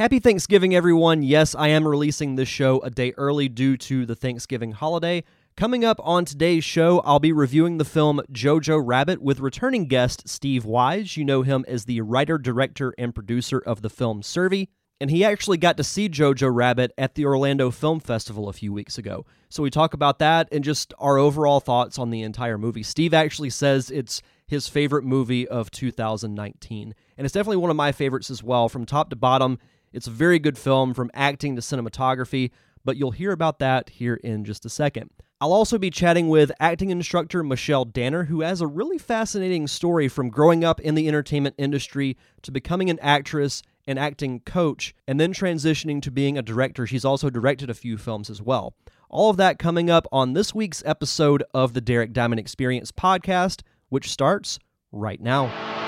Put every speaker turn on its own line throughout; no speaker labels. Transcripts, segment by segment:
Happy Thanksgiving, everyone. Yes, I am releasing this show a day early due to the Thanksgiving holiday. Coming up on today's show, I'll be reviewing the film Jojo Rabbit with returning guest Steve Wise. You know him as the writer, director, and producer of the film Sur'vi. And he actually got to see Jojo Rabbit at the Orlando Film Festival a few weeks ago. So we talk about that and just our overall thoughts on the entire movie. Steve actually says it's his favorite movie of 2019. And it's definitely one of my favorites as well. From top to bottom, it's a very good film from acting to cinematography, but you'll hear about that here in just a second. I'll also be chatting with acting instructor Michelle Danner, who has a really fascinating story from growing up in the entertainment industry to becoming an actress and acting coach, and then transitioning to being a director. She's also directed a few films as well. All of that coming up on this week's episode of the Derek Diamond Experience podcast, which starts right now.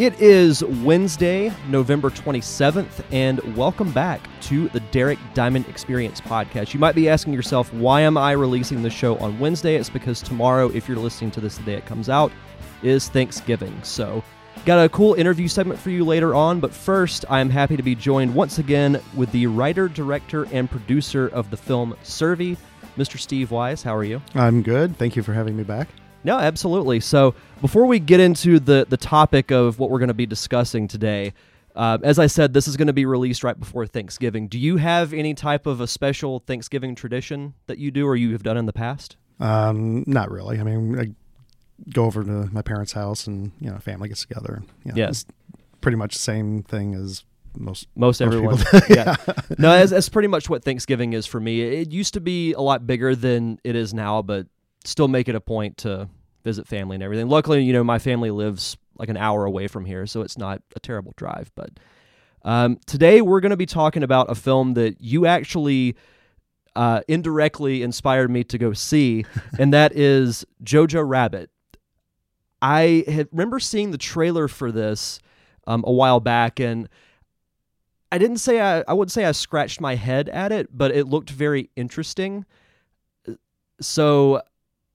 It is Wednesday, November 27th, and welcome back to the Derek Diamond Experience podcast. You might be asking yourself, why am I releasing the show on Wednesday? It's because tomorrow, if you're listening to this the day it comes out, is Thanksgiving. So, got a cool interview segment for you later on, but first, I am happy to be joined once again with the writer, director, and producer of the film Sur'vi, Mr. Steve Wise. How are you?
I'm good. Thank you for having me back.
No, absolutely. So before we get into the the topic of what we're going to be discussing today, uh, as I said, this is going to be released right before Thanksgiving. Do you have any type of a special Thanksgiving tradition that you do or you have done in the past?
Um, not really. I mean, I go over to my parents' house and you know, family gets together. You know,
Yes.
it's pretty much the same thing as most.
Most everyone.
people do.
yeah. No, that's, that's pretty much what Thanksgiving is for me. It used to be a lot bigger than it is now, but still make it a point to visit family and everything. Luckily, you know, my family lives like an hour away from here, so it's not a terrible drive. But um, today we're going to be talking about a film that you actually uh, indirectly inspired me to go see, and that is Jojo Rabbit. I had remember seeing the trailer for this um, a while back, and I didn't say I, I wouldn't say I scratched my head at it, but it looked very interesting. So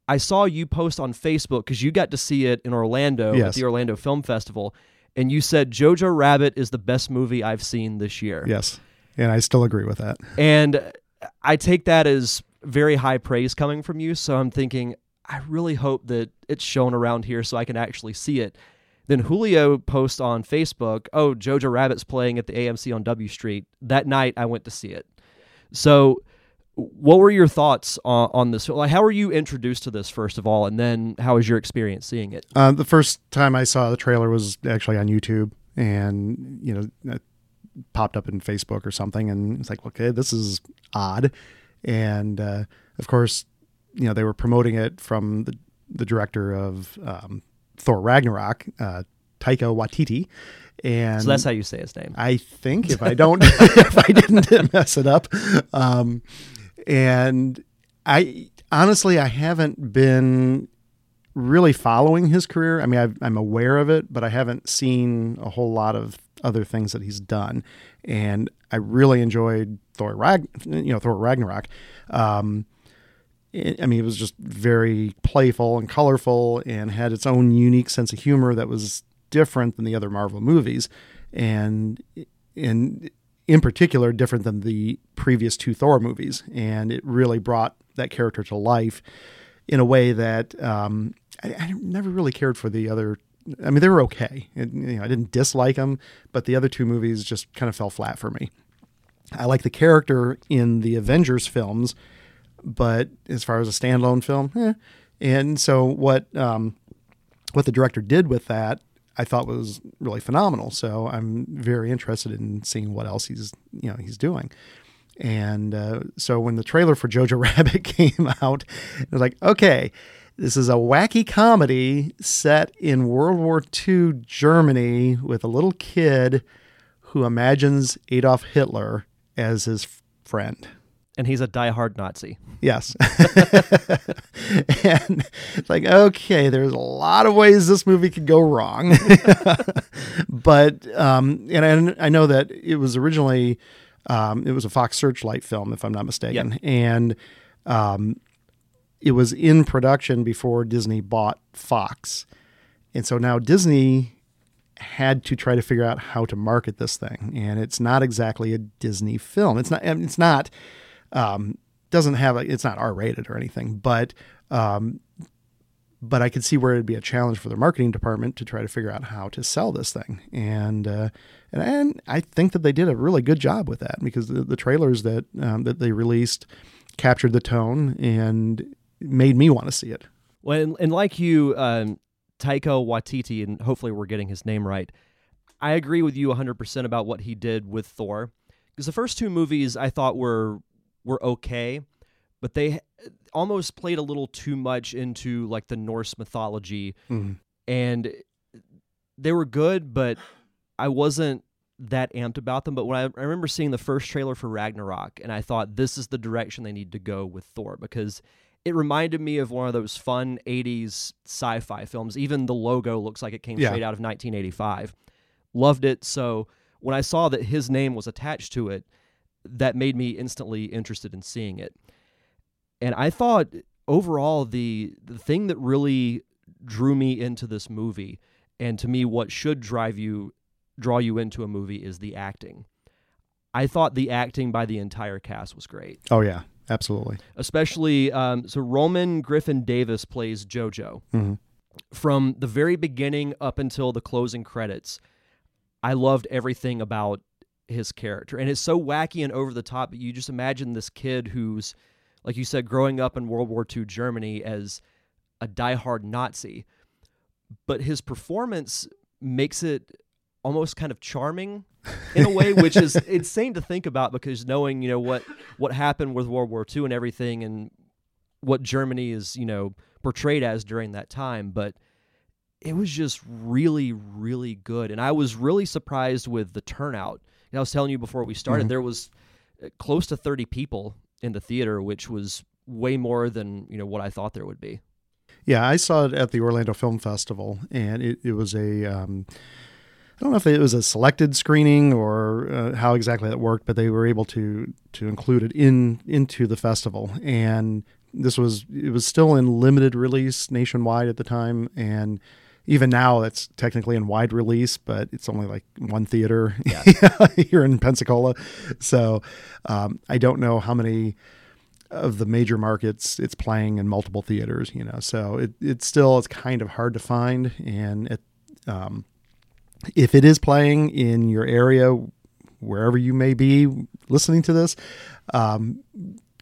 I saw you post on Facebook because you got to see it in Orlando at the Orlando Film Festival, and you said Jojo Rabbit is the best movie I've seen this year.
Yes, and I still agree with that.
And I take that as very high praise coming from you. So I'm thinking, I really hope that it's shown around here so I can actually see it. Then Julio posts on Facebook, oh, Jojo Rabbit's playing at the AMC on W Street. That night I went to see it. So what were your thoughts on, on this? Like, how were you introduced to this, first of all? And then how was your experience seeing it?
Uh, the first time I saw the trailer was actually on YouTube, and you know, it popped up in Facebook or something, and it's like, okay, this is odd. And uh, of course, you know, they were promoting it from the the director of um, Thor Ragnarok, uh, Taika Waititi, and
So that's how you say his name.
I think if I don't, if I didn't mess it up, um, and I honestly I haven't been really following his career. I mean, I've, I'm aware of it, but I haven't seen a whole lot of other things that he's done. And I really enjoyed Thor Rag, you know, Thor Ragnarok. Um, I mean, it was just very playful and colorful, and had its own unique sense of humor that was different than the other Marvel movies, and and in particular different than the previous two Thor movies. And it really brought that character to life in a way that um, I, I never really cared for the other. I mean, they were okay. And, you know, I didn't dislike them, but the other two movies just kind of fell flat for me. I like the character in the Avengers films, but as far as a standalone film, eh. and so what um, what the director did with that, I thought was really phenomenal. So I'm very interested in seeing what else he's you know he's doing. And uh, so when the trailer for Jojo Rabbit came out, it was like, okay, this is a wacky comedy set in World War II Germany with a little kid who imagines Adolf Hitler as his friend.
And he's a diehard Nazi.
Yes. and it's like, okay, there's a lot of ways this movie could go wrong. but, um, and I, I know that it was originally Um, it was a Fox Searchlight film, if I'm not mistaken, and um, it was in production before Disney bought Fox, and so now Disney had to try to figure out how to market this thing, and it's not exactly a Disney film. It's not. It's not. Um, doesn't have a. It's not R rated or anything, but um, but I could see where it'd be a challenge for the marketing department to try to figure out how to sell this thing, and uh, and, and I think that they did a really good job with that because the, the trailers that um, that they released captured the tone and made me want to see it.
Well, and, and like you, um, Taika Waititi, and hopefully we're getting his name right. I agree with you 100% about what he did with Thor. Because the first two movies I thought were were okay, but they almost played a little too much into like the Norse mythology
Mhm.
and they were good, but I wasn't that amped about them. But when I, I remember seeing the first trailer for Ragnarok, and I thought this is the direction they need to go with Thor because it reminded me of one of those fun 80s sci fi films. Even the logo looks like it came
Yeah.
straight out of 1985. Loved it. So when I saw that his name was attached to it, that made me instantly interested in seeing it. And I thought overall the the thing that really drew me into this movie and to me what should drive you draw you into a movie is the acting. I thought the acting by the entire cast was great,
Oh yeah, absolutely.
especially um, so Roman Griffin Davis plays JoJo
Mhm.
from the very beginning up until the closing credits. I loved everything about his character, and it's so wacky and over the top. But you just imagine this kid who's, like you said, growing up in World War II Germany as a diehard Nazi, but his performance makes it almost kind of charming in a way, which is insane to think about because knowing you know what what happened with World War II and everything, and what Germany is you know portrayed as during that time, but it was just really really good, and I was really surprised with the turnout. I was telling you before we started,
Mhm.
there was uh, close to thirty people in the theater, which was way more than you know what I thought there would be.
Yeah, I saw it at the Orlando Film Festival, and it, it was a. Um, I don't know if it was a selected screening or uh, how exactly that worked, but they were able to to include it in into the festival. And this was it was still in limited release nationwide at the time, and even now it's technically in wide release, but it's only like one theater here in Pensacola. So um, I don't know how many of the major markets it's playing in multiple theaters you know. So it, it's still it's kind of hard to find and it, um, if it is playing in your area wherever you may be listening to this um,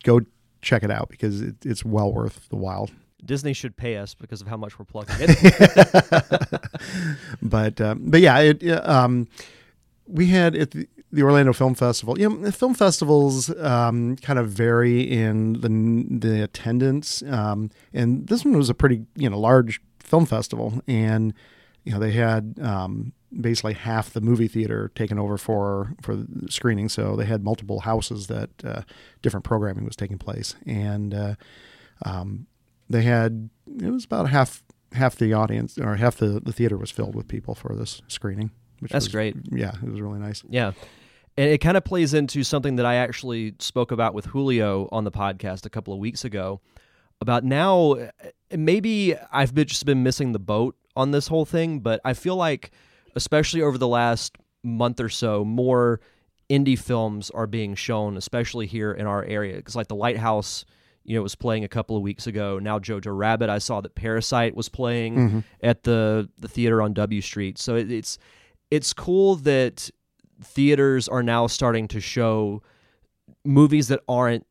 go check it out because it, it's well worth the while
Disney should pay us because of how much we're plugging it.
but um, but yeah, it, um, we had at the, the Orlando Film Festival. You know, film festivals um, kind of vary in the the attendance, um, and this one was a pretty you know large film festival, and you know they had um, basically half the movie theater taken over for for screening, so they had multiple houses that uh, different programming was taking place, and uh, um, they had it was about half half the audience or half the, the theater was filled with people for this screening which
That's
was-
great.
yeah it was really nice
Yeah. And it kind of plays into something that I actually spoke about with Julio on the podcast a couple of weeks ago about now uh, maybe I've been, just been missing the boat on this whole thing, but I feel like especially over the last month or so more indie films are being shown especially here in our area cuz like The Lighthouse you know was playing a couple of weeks ago. Now Jojo Rabbit I saw that Parasite was playing
Mm-hmm.
at the the theater on W Street. So it, it's it's cool that theaters are now starting to show movies that aren't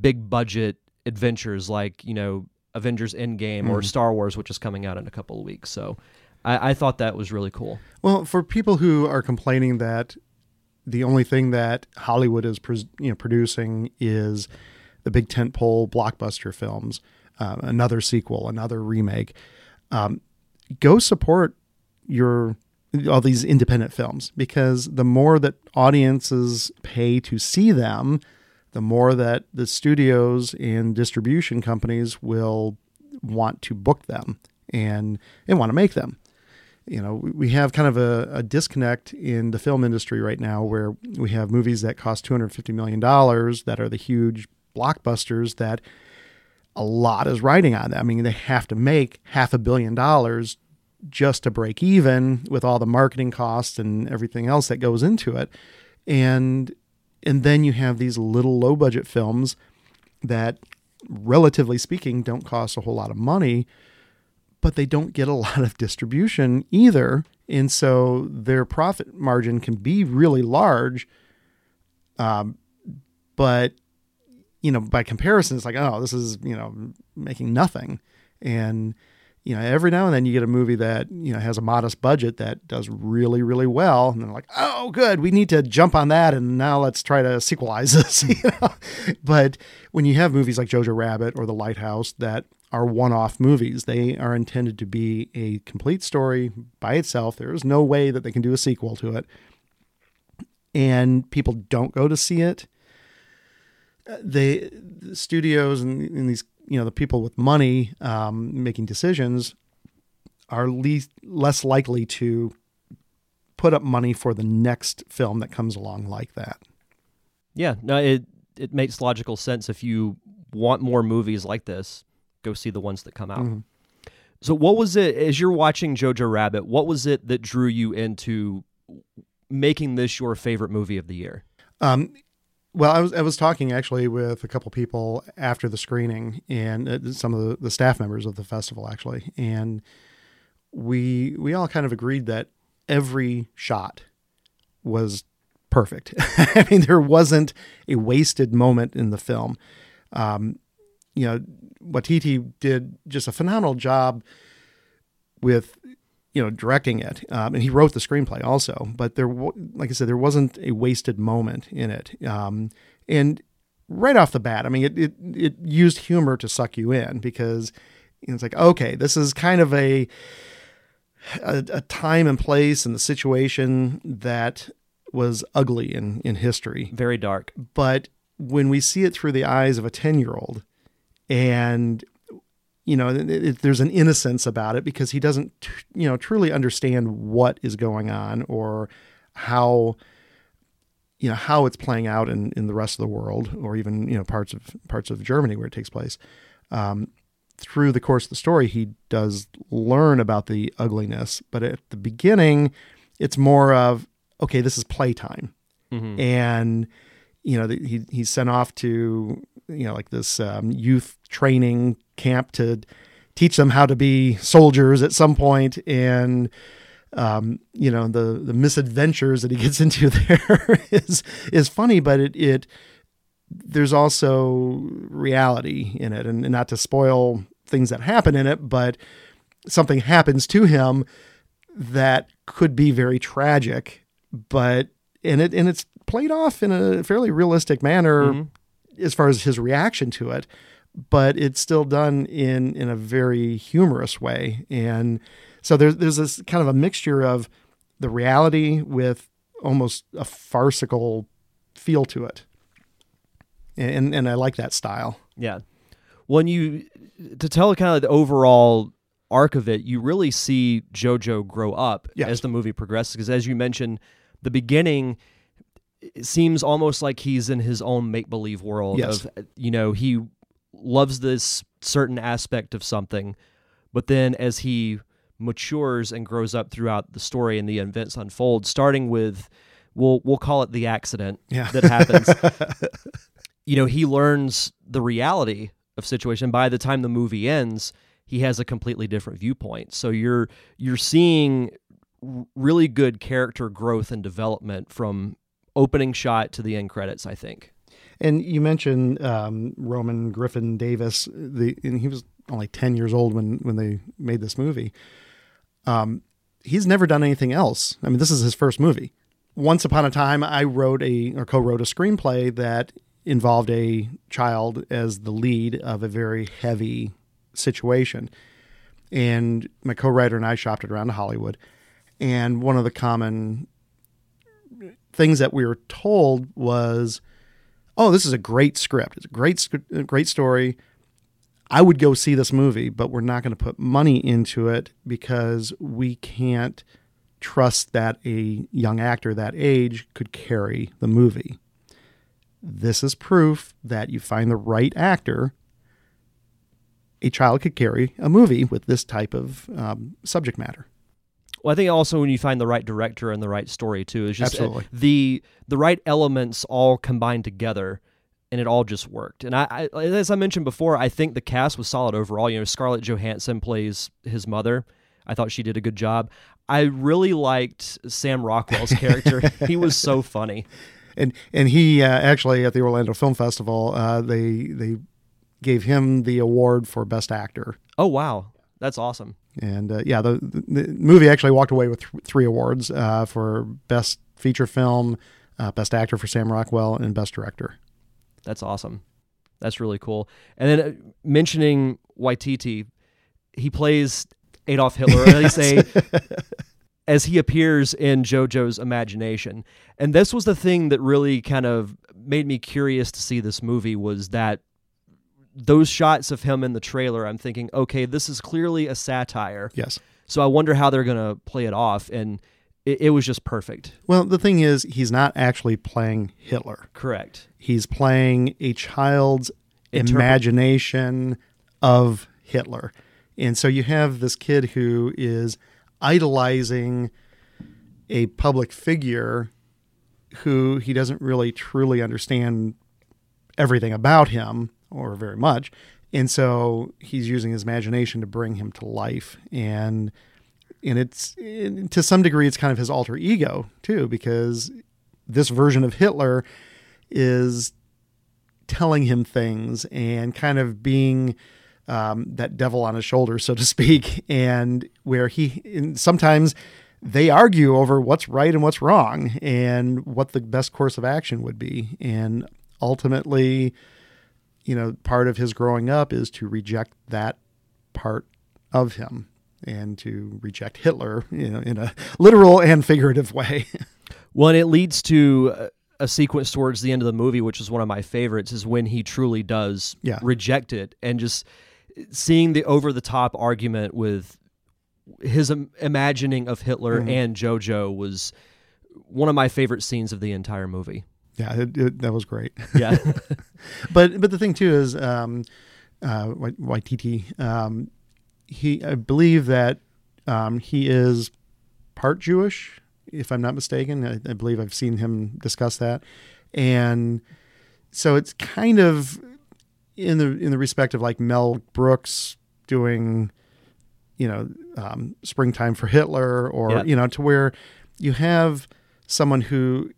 big budget adventures like you know Avengers Endgame or
Mhm.
Star Wars, which is coming out in a couple of weeks. So I, I thought that was really cool.
well for people who are complaining that the only thing that hollywood is you know producing is the big tentpole blockbuster films uh, another sequel another remake. Um, go support your all these independent films because the more that audiences pay to see them the more that the studios and distribution companies will want to book them and and want to make them. You know, we- have kind of a, a disconnect in the film industry right now where we have movies that cost $250 million that are the huge blockbusters that a lot is riding on them. I mean, they have to make half a billion dollars just to break even with all the marketing costs and everything else that goes into it. And and then you have these little low budget films that relatively speaking don't cost a whole lot of money but they don't get a lot of distribution either and so their profit margin can be really large um, but you know by comparison it's like oh this is you know making nothing. And you know every now and then you get a movie that you know has a modest budget that does really really well and they're like oh good we need to jump on that and now let's try to sequelize this you know? But when you have movies like jojo rabbit or the lighthouse that are one-off movies they are intended to be a complete story by itself. There is no way that they can do a sequel to it. And people don't go to see it they the studios and, and these you know the people with money um, making decisions are least less likely to put up money for the next film that comes along like that.
Yeah, no, it it makes logical sense if you want more movies like this, go see the ones that come out.
Mhm.
So what was it as you're watching Jojo Rabbit, what was it that drew you into making this your favorite movie of the year?
Um, well, I was I was talking actually with a couple people after the screening and uh, some of the, the staff members of the festival actually, and we we all kind of agreed that every shot was perfect. I mean, there wasn't a wasted moment in the film. Um, you know, Waititi did just a phenomenal job with you know directing it, um, and he wrote the screenplay also. But there, like I said, there wasn't a wasted moment in it. Um, and right off the bat, I mean, it, it it used humor to suck you in because you know, it's like, okay, this is kind of a, a a time and place and the situation that was ugly in in history
Very dark.
but when we see it through the eyes of a 10 year old and you know it, it- there's an innocence about it because he doesn't you know truly understand what is going on or how you know how it's playing out in, in the rest of the world or even you know parts of parts of Germany where it takes place um, through the course of the story he does learn about the ugliness but at the beginning it's more of okay this is playtime
Mhm.
and you know the- he he's sent off to you know like this um, youth training camp to teach them how to be soldiers at some point and um, you know the the misadventures that he gets into there is is funny but it it there's also reality in it and, and not to spoil things that happen in it but something happens to him that could be very tragic but and it and it's played off in a fairly realistic manner
Mhm.
as far as his reaction to it but it's still done in in a very humorous way and so there's there's this kind of a mixture of the reality with almost a farcical feel to it and and I like that style
Yeah. When you to tell kind of the overall arc of it, you really see JoJo grow up
Yes.
as the movie progresses. Because as you mentioned, the beginning it seems almost like he's in his own make believe world
Yes.
of you know he loves this certain aspect of something, but then as he matures and grows up throughout the story and the events unfold, starting with we'll we'll call it the accident
yeah
that happens. you know, he learns the reality of situation. By the time the movie ends, he has a completely different viewpoint. So you're you're seeing really good character growth and development from opening shot to the end credits. I think.
And you mentioned um, Roman Griffin Davis, the and he was only ten years old when when they made this movie. Um, he's never done anything else. I mean, this is his first movie. Once upon a time, I wrote a or co-wrote a screenplay that involved a child as the lead of a very heavy situation, and my co-writer and I shopped it around to Hollywood. And one of the common things that we were told was oh, this is a great script. It's a great, great story. I would go see this movie, but we're not going to put money into it because we can't trust that a young actor that age could carry the movie. This is proof that you find the right actor, a child could carry a movie with this type of um, subject matter.
Well, I think also when you find the right director and the right story too, it's just uh,
Absolutely.
the the right elements all combined together, and it all just worked. And I, I, as I mentioned before, I think the cast was solid overall. You know, Scarlett Johansson plays his mother. I thought she did a good job. I really liked Sam Rockwell's character. he was so funny.
and and he uh, actually at the Orlando Film Festival, uh, they they gave him the award for best actor.
Oh wow, that's awesome.
And uh, yeah, the, the movie actually walked away with th- three awards uh, for best feature film, uh, best actor for Sam Rockwell, and best director.
That's awesome. That's really cool. And then uh, mentioning Waititi, he plays Adolf Hitler, at least a, as he appears in JoJo's imagination. And this was the thing that really kind of made me curious to see this movie was that those shots of him in the trailer, I'm thinking, okay, this is clearly a satire.
Yes.
So I wonder how they're going to play it off. And it, it was just perfect.
Well, the thing is, he's not actually playing Hitler.
Correct.
He's playing a child's
Interpret-
imagination of Hitler. And so you have this kid who is idolizing a public figure who he doesn't really truly understand everything about him or very much. And so he's using his imagination to bring him to life. And and it's and to some degree it's kind of his alter ego too because this version of Hitler is telling him things and kind of being um, that devil on his shoulder, so to speak, and where he sometimes they argue over what's right and what's wrong and what the best course of action would be, and ultimately, you know, part of his growing up is to reject that part of him and to reject Hitler, you know, in a literal and figurative way.
Well, and it leads to a- sequence towards the end of the movie, which is one of my favorites, is when he truly does
Yeah.
reject it and just seeing the over the top argument with his im- imagining of Hitler
Mm-hmm.
and JoJo was one of my favorite scenes of the entire movie.
Yeah, it, it, that was great.
Yeah.
but but the thing too is um, uh, Waititi. Um, he, I believe that um, he is part Jewish, if I'm not mistaken. I, I believe I've seen him discuss that, and so it's kind of in the in the respect of like Mel Brooks doing, you know, um, Springtime for Hitler, or
Yeah.
you know, to where you have someone who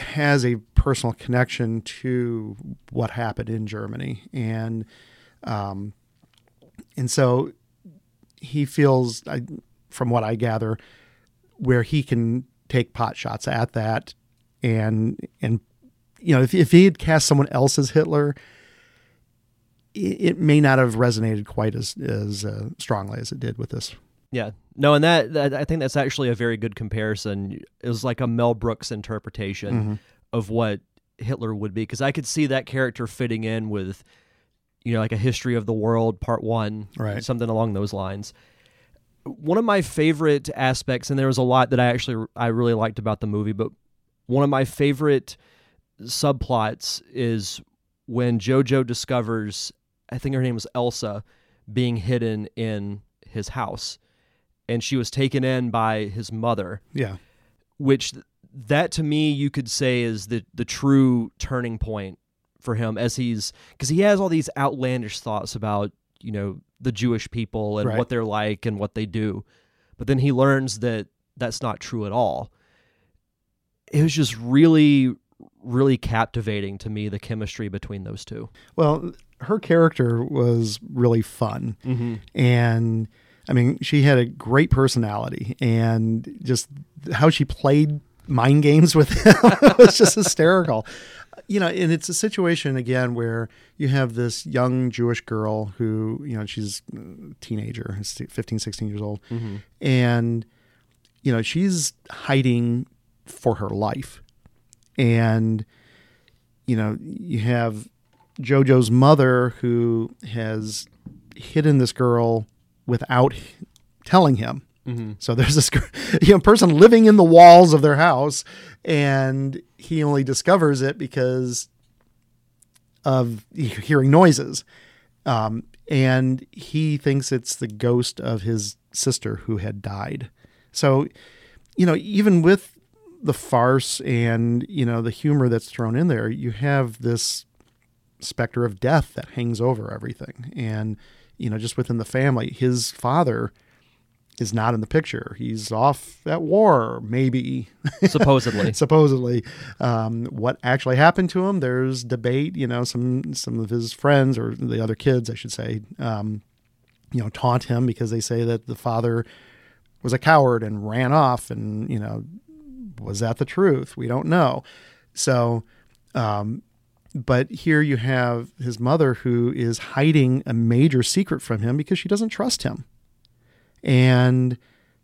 has a personal connection to what happened in Germany, and um, and so he feels, I, from what I gather, where he can take pot shots at that, and and you know, if if he had cast someone else as Hitler, it, it may not have resonated quite as as uh, strongly as it did with this.
yeah. No, and that, that I think that's actually a very good comparison. It was like a Mel Brooks interpretation
Mm-hmm.
of what Hitler would be because I could see that character fitting in with you know like a history of the world part 1
Right.
something along those lines one of my favorite aspects and there was a lot that I actually I really liked about the movie but one of my favorite subplots is when Jojo discovers I think her name was Elsa being hidden in his house and she was taken in by his mother
Yeah,
which that to me you could say is the the true turning point for him as he's because he has all these outlandish thoughts about you know the Jewish people and
Right.
what they're like and what they do, but then he learns that that's not true at all. It was just really really captivating to me the chemistry between those two.
well, her character was really fun.
Mm-hmm.
and I mean, she had a great personality, and just how she played mind games with him was just hysterical. You know, and it's a situation again where you have this young Jewish girl who, you know, she's a teenager, 15, 16 years old,
Mm-hmm.
and you know, she's hiding for her life. And you know, you have Jojo's mother who has hidden this girl without telling him.
Mm-hmm.
So there's this you know, person living in the walls of their house, and he only discovers it because of hearing noises. Um, and he thinks it's the ghost of his sister who had died. So, you know, even with the farce and, you know, the humor that's thrown in there, you have this specter of death that hangs over everything. And, you know, just within the family, his father is not in the picture. He's off at war, maybe.
Supposedly.
Supposedly. Um, what actually happened to him? There's debate. You know, some some of his friends or the other kids, I should say, um, you know, taunt him because they say that the father was a coward and ran off. And you know, was that the truth? We don't know. So. Um, but here you have his mother who is hiding a major secret from him because she doesn't trust him. And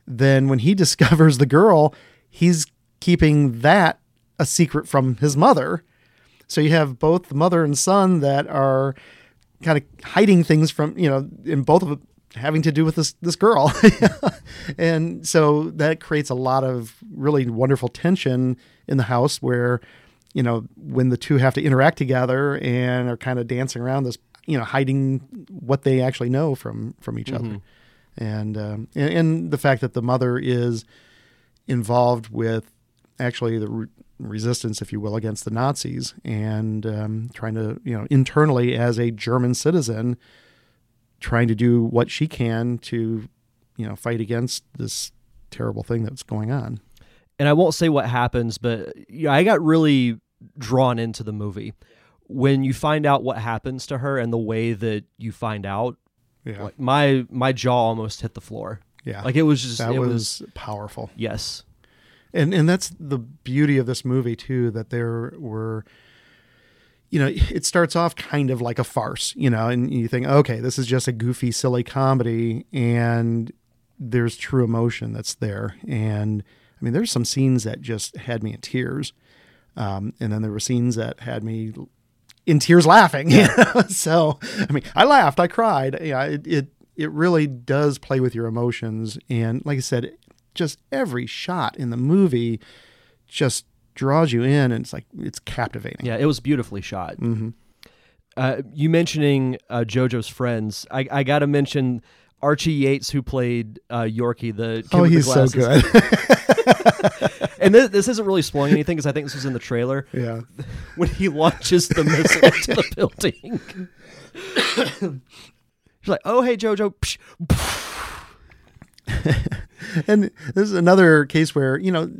then when he discovers the girl, he's keeping that a secret from his mother. So you have both the mother and son that are kind of hiding things from, you know, in both of them having to do with this this girl. and so that creates a lot of really wonderful tension in the house where, you know, when the two have to interact together and are kind of dancing around this, you know, hiding what they actually know from from each mm-hmm. other and, um, and, and the fact that the mother is involved with actually the re- resistance, if you will, against the Nazis, and um, trying to you know internally as a German citizen, trying to do what she can to you know fight against this terrible thing that's going on.
And I won't say what happens, but you know, I got really drawn into the movie when you find out what happens to her and the way that you find out yeah. Like my my jaw almost hit the floor.
Yeah.
Like it was just
that
it
was, was powerful.
Yes.
And and that's the beauty of this movie too that there were you know, it starts off kind of like a farce, you know, and you think, okay, this is just a goofy, silly comedy, and there's true emotion that's there. And I mean, there's some scenes that just had me in tears. Um, and then there were scenes that had me in tears laughing. Yeah. so I mean, I laughed, I cried. Yeah, it, it it really does play with your emotions, and like I said, just every shot in the movie just draws you in, and it's like it's captivating.
Yeah, it was beautifully shot.
Mm-hmm.
Uh, you mentioning uh, JoJo's friends, I, I got to mention Archie Yates, who played uh, Yorkie, the
oh, he's
so
good.
and this, this, isn't really spoiling anything because I think this was in the trailer.
Yeah,
when he launches the missile into the building, he's like, "Oh, hey, JoJo."
and this is another case where you know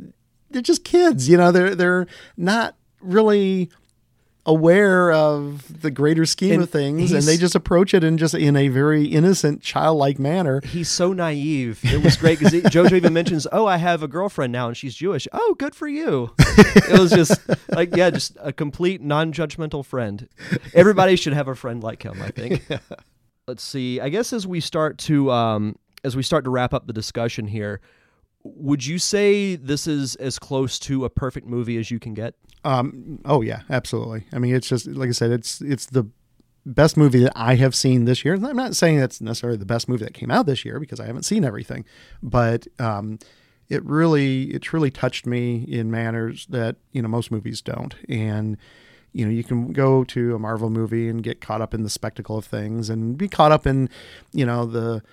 they're just kids. You know, they're they're not really aware of the greater scheme and of things and they just approach it in just in a very innocent childlike manner.
He's so naive. It was great because jojo even mentions oh i have a girlfriend now and she's jewish. Oh good for you. It was just like yeah just a complete non-judgmental friend. Everybody should have a friend like him i think. Yeah. let's see. I guess as we start to um as we start to wrap up the discussion here would you say this is as close to a perfect movie as you can get?
Um, oh yeah, absolutely. I mean, it's just like I said, it's it's the best movie that I have seen this year. I'm not saying that's necessarily the best movie that came out this year because I haven't seen everything, but um, it really it truly touched me in manners that you know most movies don't. And you know, you can go to a Marvel movie and get caught up in the spectacle of things and be caught up in you know the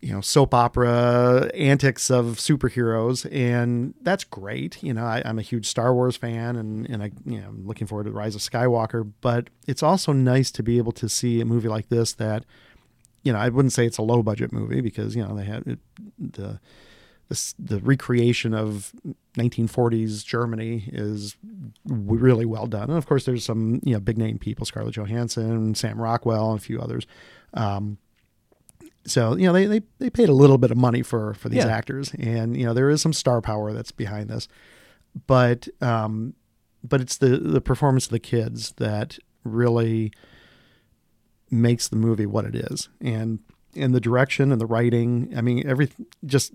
you know soap opera antics of superheroes and that's great you know I, am a huge star wars fan and, and i you know i'm looking forward to the rise of skywalker but it's also nice to be able to see a movie like this that you know i wouldn't say it's a low budget movie because you know they had it, the the, the recreation of 1940s Germany is really well done. And of course, there's some you know big name people: Scarlett Johansson, Sam Rockwell, and a few others. Um, so you know they, they they paid a little bit of money for for these yeah. actors. And you know there is some star power that's behind this. But um but it's the the performance of the kids that really makes the movie what it is. And and the direction and the writing i mean every just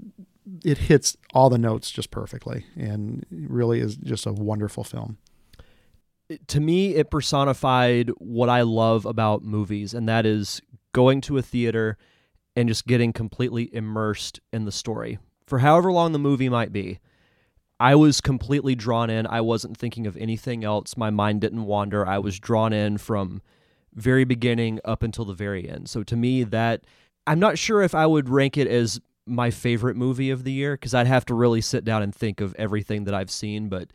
it hits all the notes just perfectly and really is just a wonderful film.
To me, it personified what I love about movies, and that is going to a theater and just getting completely immersed in the story for however long the movie might be. I was completely drawn in. I wasn't thinking of anything else. My mind didn't wander. I was drawn in from very beginning up until the very end. So to me, that I'm not sure if I would rank it as my favorite movie of the year because I'd have to really sit down and think of everything that I've seen, but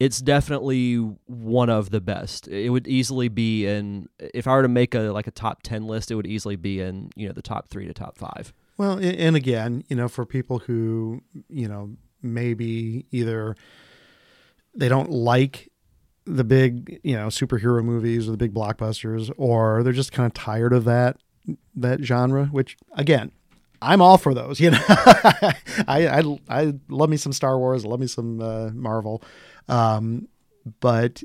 it's definitely one of the best. It would easily be in if I were to make a like a top 10 list, it would easily be in, you know, the top 3 to top 5.
Well, and again, you know, for people who, you know, maybe either they don't like the big, you know, superhero movies or the big blockbusters or they're just kind of tired of that that genre, which again, I'm all for those. You know, I, I I love me some Star Wars, love me some uh, Marvel, um, but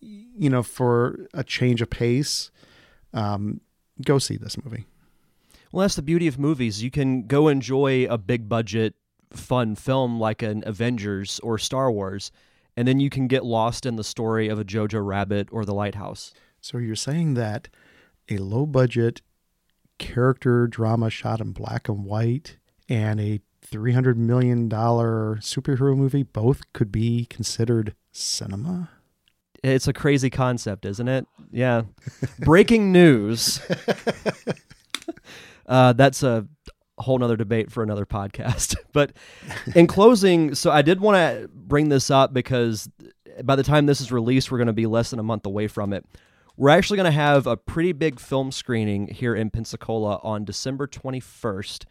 you know, for a change of pace, um, go see this movie.
Well, that's the beauty of movies. You can go enjoy a big budget, fun film like an Avengers or Star Wars, and then you can get lost in the story of a Jojo Rabbit or The Lighthouse.
So you're saying that a low budget character drama shot in black and white and a $300 million superhero movie both could be considered cinema?
It's a crazy concept, isn't it? Yeah. Breaking news. uh, that's a whole nother debate for another podcast. but in closing, so I did want to bring this up because by the time this is released, we're going to be less than a month away from it. We're actually going to have a pretty big film screening here in Pensacola on December 21st,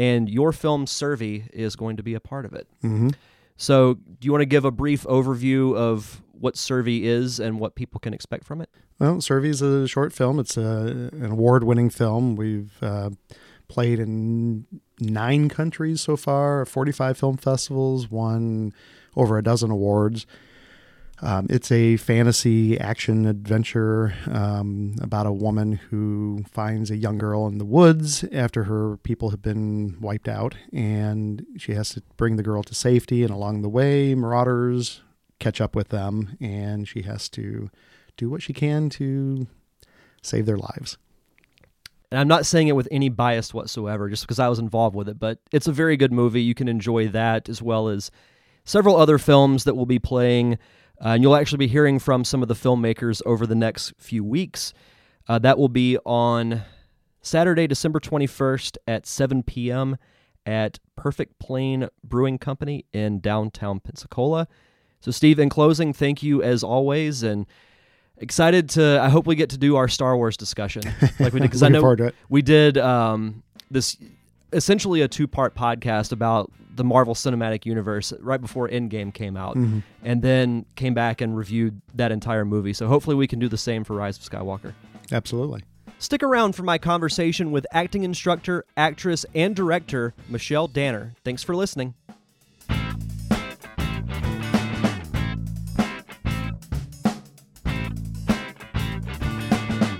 and your film Sur'vi is going to be a part of it.
Mm-hmm.
So, do you want to give a brief overview of what Sur'vi is and what people can expect from it?
Well, Sur'vi is a short film. It's a, an award winning film. We've uh, played in nine countries so far, 45 film festivals, won over a dozen awards. Um, it's a fantasy action adventure um, about a woman who finds a young girl in the woods after her people have been wiped out, and she has to bring the girl to safety. And along the way, marauders catch up with them, and she has to do what she can to save their lives.
And I'm not saying it with any bias whatsoever, just because I was involved with it, but it's a very good movie. You can enjoy that as well as several other films that will be playing uh, and you'll actually be hearing from some of the filmmakers over the next few weeks. Uh, that will be on Saturday, December 21st at 7 p.m. at Perfect Plain Brewing Company in downtown Pensacola. So, Steve, in closing, thank you as always, and excited to. I hope we get to do our Star Wars discussion like we did because I know we did um, this essentially a two part podcast about the Marvel Cinematic Universe right before Endgame came out,
mm-hmm.
and then came back and reviewed that entire movie. So hopefully we can do the same for Rise of Skywalker.
Absolutely.
Stick around for my conversation with acting instructor, actress, and director Michelle Danner. Thanks for listening.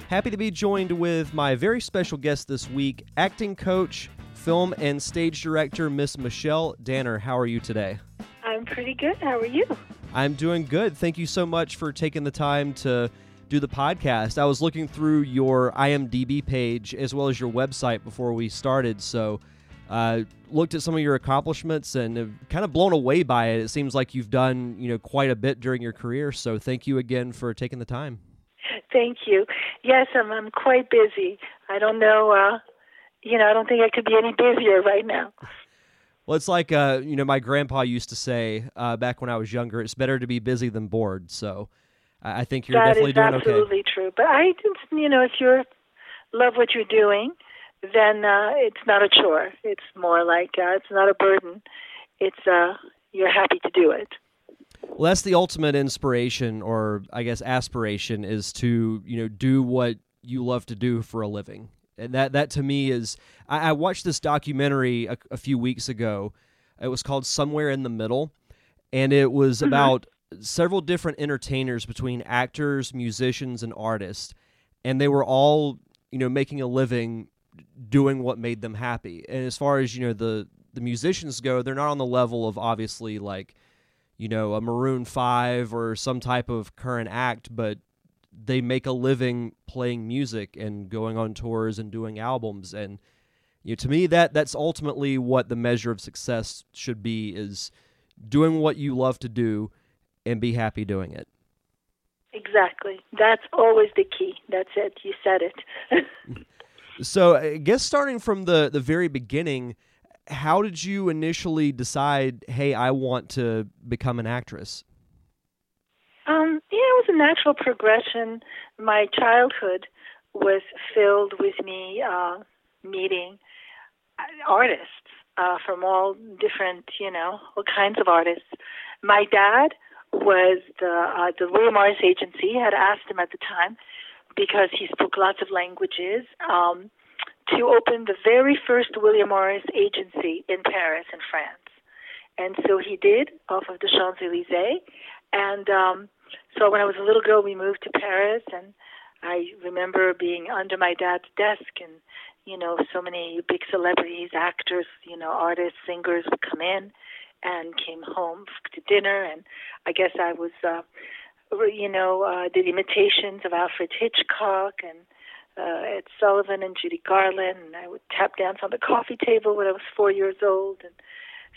Happy to be joined with my very special guest this week, acting coach, film and stage director, Miss Michelle Danner. How are you today?
I'm pretty good. How are you?
I'm doing good. Thank you so much for taking the time to do the podcast. I was looking through your IMDb page as well as your website before we started, so uh, looked at some of your accomplishments and kind of blown away by it. It seems like you've done you know quite a bit during your career. So thank you again for taking the time.
Thank you. Yes, I'm, I'm quite busy. I don't know. Uh, you know, I don't think I could be any busier right now.
Well, it's like uh, you know, my grandpa used to say uh, back when I was younger, it's better to be busy than bored. So I think you're
that
definitely doing
okay. That is absolutely true. But I just, you know, if you love what you're doing, then uh, it's not a chore. It's more like uh, it's not a burden. It's uh, you're happy to do it.
Well, that's the ultimate inspiration, or I guess aspiration, is to you know do what you love to do for a living and that that to me is I, I watched this documentary a, a, few weeks ago. It was called Somewhere in the Middle, and it was mm-hmm. about several different entertainers between actors, musicians, and artists, and they were all you know making a living doing what made them happy. And as far as you know the the musicians go, they're not on the level of obviously like you know, a Maroon 5 or some type of current act, but they make a living playing music and going on tours and doing albums and you know, to me that that's ultimately what the measure of success should be is doing what you love to do and be happy doing it.
Exactly. That's always the key. That's it. You said it.
so, I guess starting from the the very beginning, how did you initially decide, "Hey, I want to become an actress"?
Was a natural progression. My childhood was filled with me uh, meeting artists uh, from all different, you know, all kinds of artists. My dad was the uh, the William Morris Agency had asked him at the time because he spoke lots of languages um, to open the very first William Morris Agency in Paris, in France, and so he did off of the Champs Elysees. And um, so when I was a little girl, we moved to Paris, and I remember being under my dad's desk and you know, so many big celebrities, actors, you know, artists, singers would come in and came home to dinner. And I guess I was, uh, you know, uh, did imitations of Alfred Hitchcock and uh, Ed Sullivan and Judy Garland. And I would tap dance on the coffee table when I was four years old. And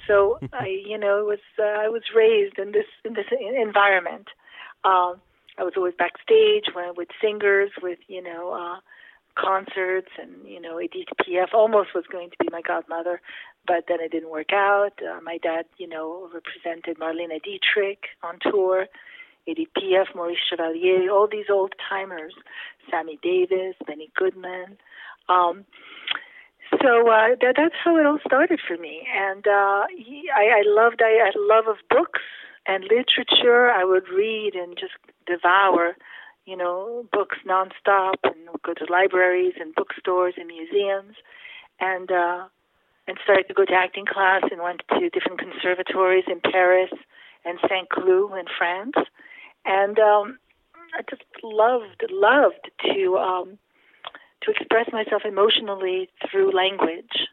so I, you know, was uh, I was raised in this in this environment. Um, I was always backstage when with singers, with you know. Uh, concerts and you know Piaf almost was going to be my godmother but then it didn't work out. Uh, my dad you know represented Marlene Dietrich on tour Piaf Maurice Chevalier all these old timers Sammy Davis Benny Goodman. Um so uh, that that's how it all started for me. And uh he, I, I loved I had love of books and literature I would read and just devour you know, books nonstop and go to libraries and bookstores and museums and uh and started to go to acting class and went to different conservatories in Paris and Saint Cloud in France. And um I just loved loved to um to express myself emotionally through language.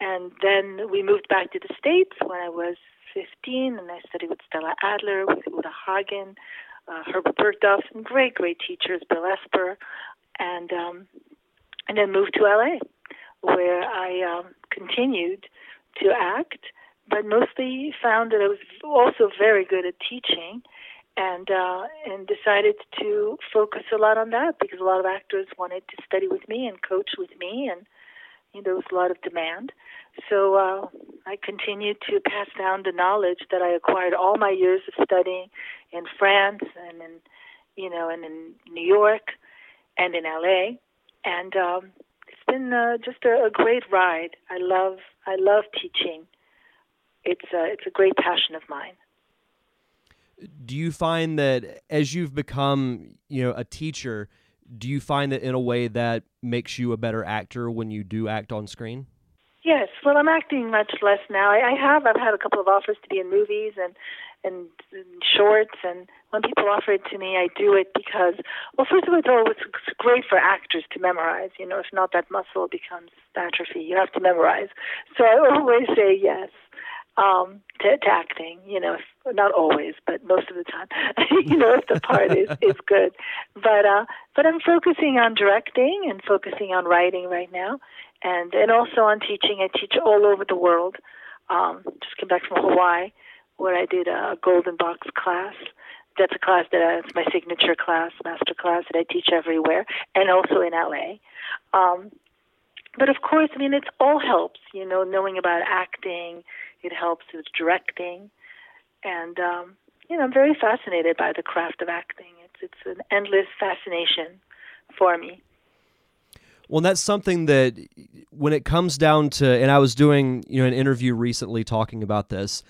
And then we moved back to the States when I was 15 and I studied with Stella Adler, with Uta Hagen, uh, Herbert Berghof, some great, great teachers, Bill Esper, and um, and then moved to LA, where I um, continued to act, but mostly found that I was also very good at teaching, and uh, and decided to focus a lot on that because a lot of actors wanted to study with me and coach with me, and you know, there was a lot of demand. So uh, I continued to pass down the knowledge that I acquired all my years of studying in France and in, you know, and in New York and in LA. And um, it's been uh, just a, a great ride. I love, I love teaching. It's a, it's a great passion of mine.
Do you find that as you've become, you know, a teacher, do you find that in a way that makes you a better actor when you do act on screen?
Yes, well, I'm acting much less now. I, I have. I've had a couple of offers to be in movies and and, and shorts, and when people offer it to me, I do it because, well, first of all, it's it's great for actors to memorize. You know, if not, that muscle becomes atrophy. You have to memorize. So I always say yes um, to, to acting. You know, if, not always, but most of the time. you know, if the part is is good. But uh, but I'm focusing on directing and focusing on writing right now and and also on teaching. I teach all over the world. Um, just came back from Hawaii, where I did a golden box class. That's a class that uh, it's my signature class, master class that I teach everywhere, and also in LA. Um, but of course, I mean, it all helps. You know, knowing about acting, it helps with directing, and um, you know, I'm very fascinated by the craft of acting. It's it's an endless fascination for me.
Well, that's something that when it comes down to, and I was doing you know an interview recently talking about this.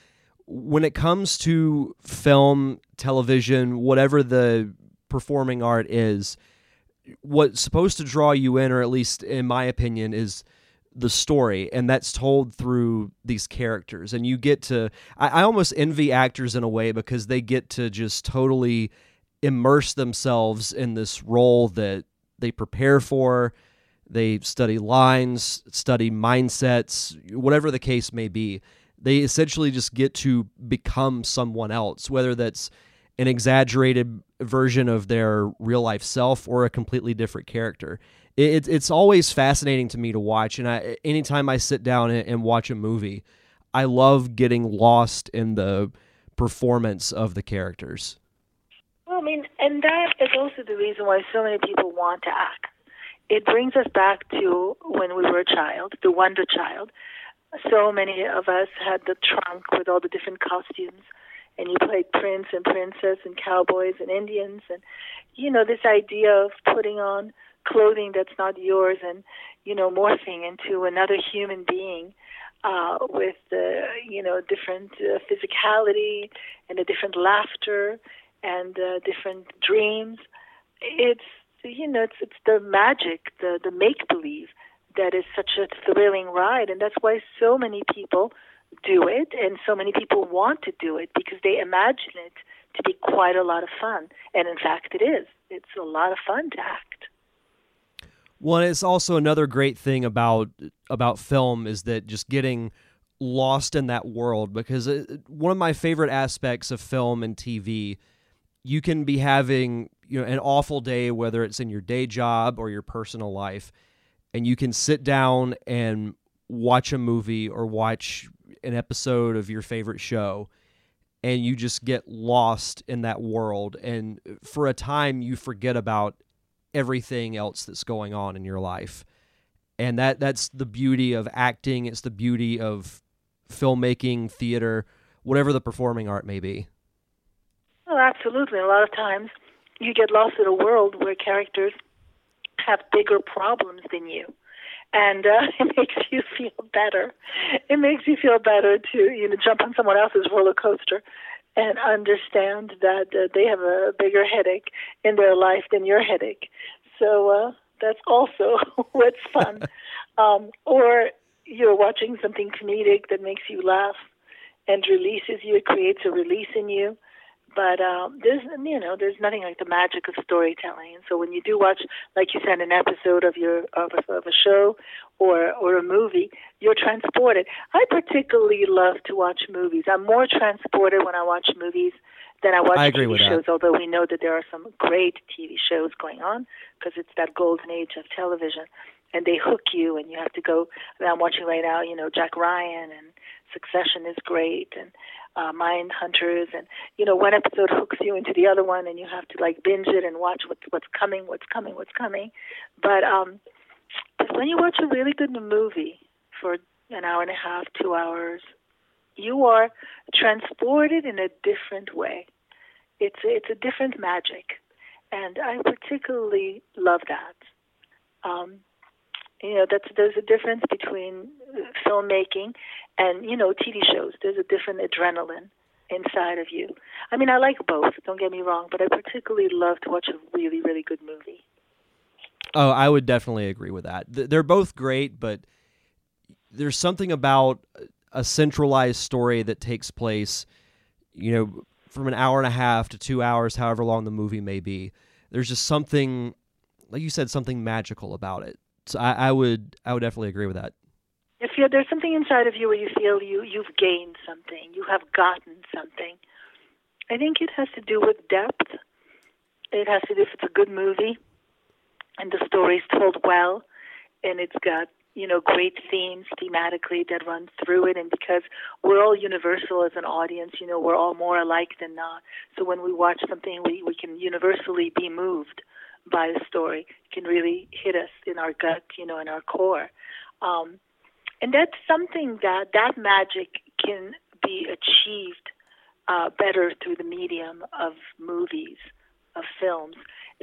When it comes to film, television, whatever the performing art is, what's supposed to draw you in, or at least in my opinion, is the story, and that's told through these characters. And you get to, I, I almost envy actors in a way because they get to just totally immerse themselves in this role that they prepare for they study lines, study mindsets, whatever the case may be. They essentially just get to become someone else, whether that's an exaggerated version of their real life self or a completely different character. It, it's always fascinating to me to watch, and I, anytime I sit down and, and watch a movie, I love getting lost in the performance of the characters.
Well, I mean, and that is also the reason why so many people want to act. It brings us back to when we were a child, the wonder child. So many of us had the trunk with all the different costumes, and you played prince and princess and cowboys and Indians, and you know this idea of putting on clothing that's not yours and you know morphing into another human being uh, with uh, you know different uh, physicality and a different laughter and uh, different dreams. It's you know it's it's the magic, the the make believe that is such a thrilling ride, and that's why so many people do it, and so many people want to do it because they imagine it to be quite a lot of fun, and in fact, it is. It's a lot of fun to act.
Well, it's also another great thing about about film is that just getting lost in that world because it, one of my favorite aspects of film and TV you can be having you know an awful day whether it's in your day job or your personal life and you can sit down and watch a movie or watch an episode of your favorite show and you just get lost in that world and for a time you forget about everything else that's going on in your life. And that that's the beauty of acting, it's the beauty of filmmaking, theater, whatever the performing art may be.
Oh, absolutely. A lot of times you get lost in a world where characters have bigger problems than you. And uh, it makes you feel better. It makes you feel better to you know jump on someone else's roller coaster and understand that uh, they have a bigger headache in their life than your headache. So uh, that's also what's fun. um, or you're watching something comedic that makes you laugh and releases you, it creates a release in you. But um, there's, you know, there's nothing like the magic of storytelling. And so when you do watch, like you said, an episode of your of a, of a show or or a movie, you're transported. I particularly love to watch movies. I'm more transported when I watch movies than I watch
I agree
TV
with
shows.
That.
Although we know that there are some great TV shows going on because it's that golden age of television, and they hook you, and you have to go. And I'm watching right now, you know, Jack Ryan and Succession is great, and uh, Mind Hunters, and you know, one episode hooks you into the other one, and you have to like binge it and watch what's what's coming, what's coming, what's coming. But um, when you watch a really good movie for an hour and a half, two hours, you are transported in a different way. It's it's a different magic, and I particularly love that. Um, you know, that's there's a difference between filmmaking and you know TV shows. There's a different adrenaline inside of you. I mean, I like both. Don't get me wrong, but I particularly love to watch a really really good movie.
Oh, I would definitely agree with that. They're both great, but there's something about a centralized story that takes place, you know, from an hour and a half to two hours, however long the movie may be. There's just something, like you said, something magical about it. So I, I would, I would definitely agree with that.
If you, there's something inside of you where you feel you you've gained something, you have gotten something. I think it has to do with depth. It has to do if it's a good movie, and the story's told well, and it's got you know, great themes thematically that run through it. And because we're all universal as an audience, you know, we're all more alike than not. So when we watch something, we, we can universally be moved by a story. Can really hit us in our gut, you know, in our core. Um, and that's something that that magic can be achieved uh, better through the medium of movies, of films,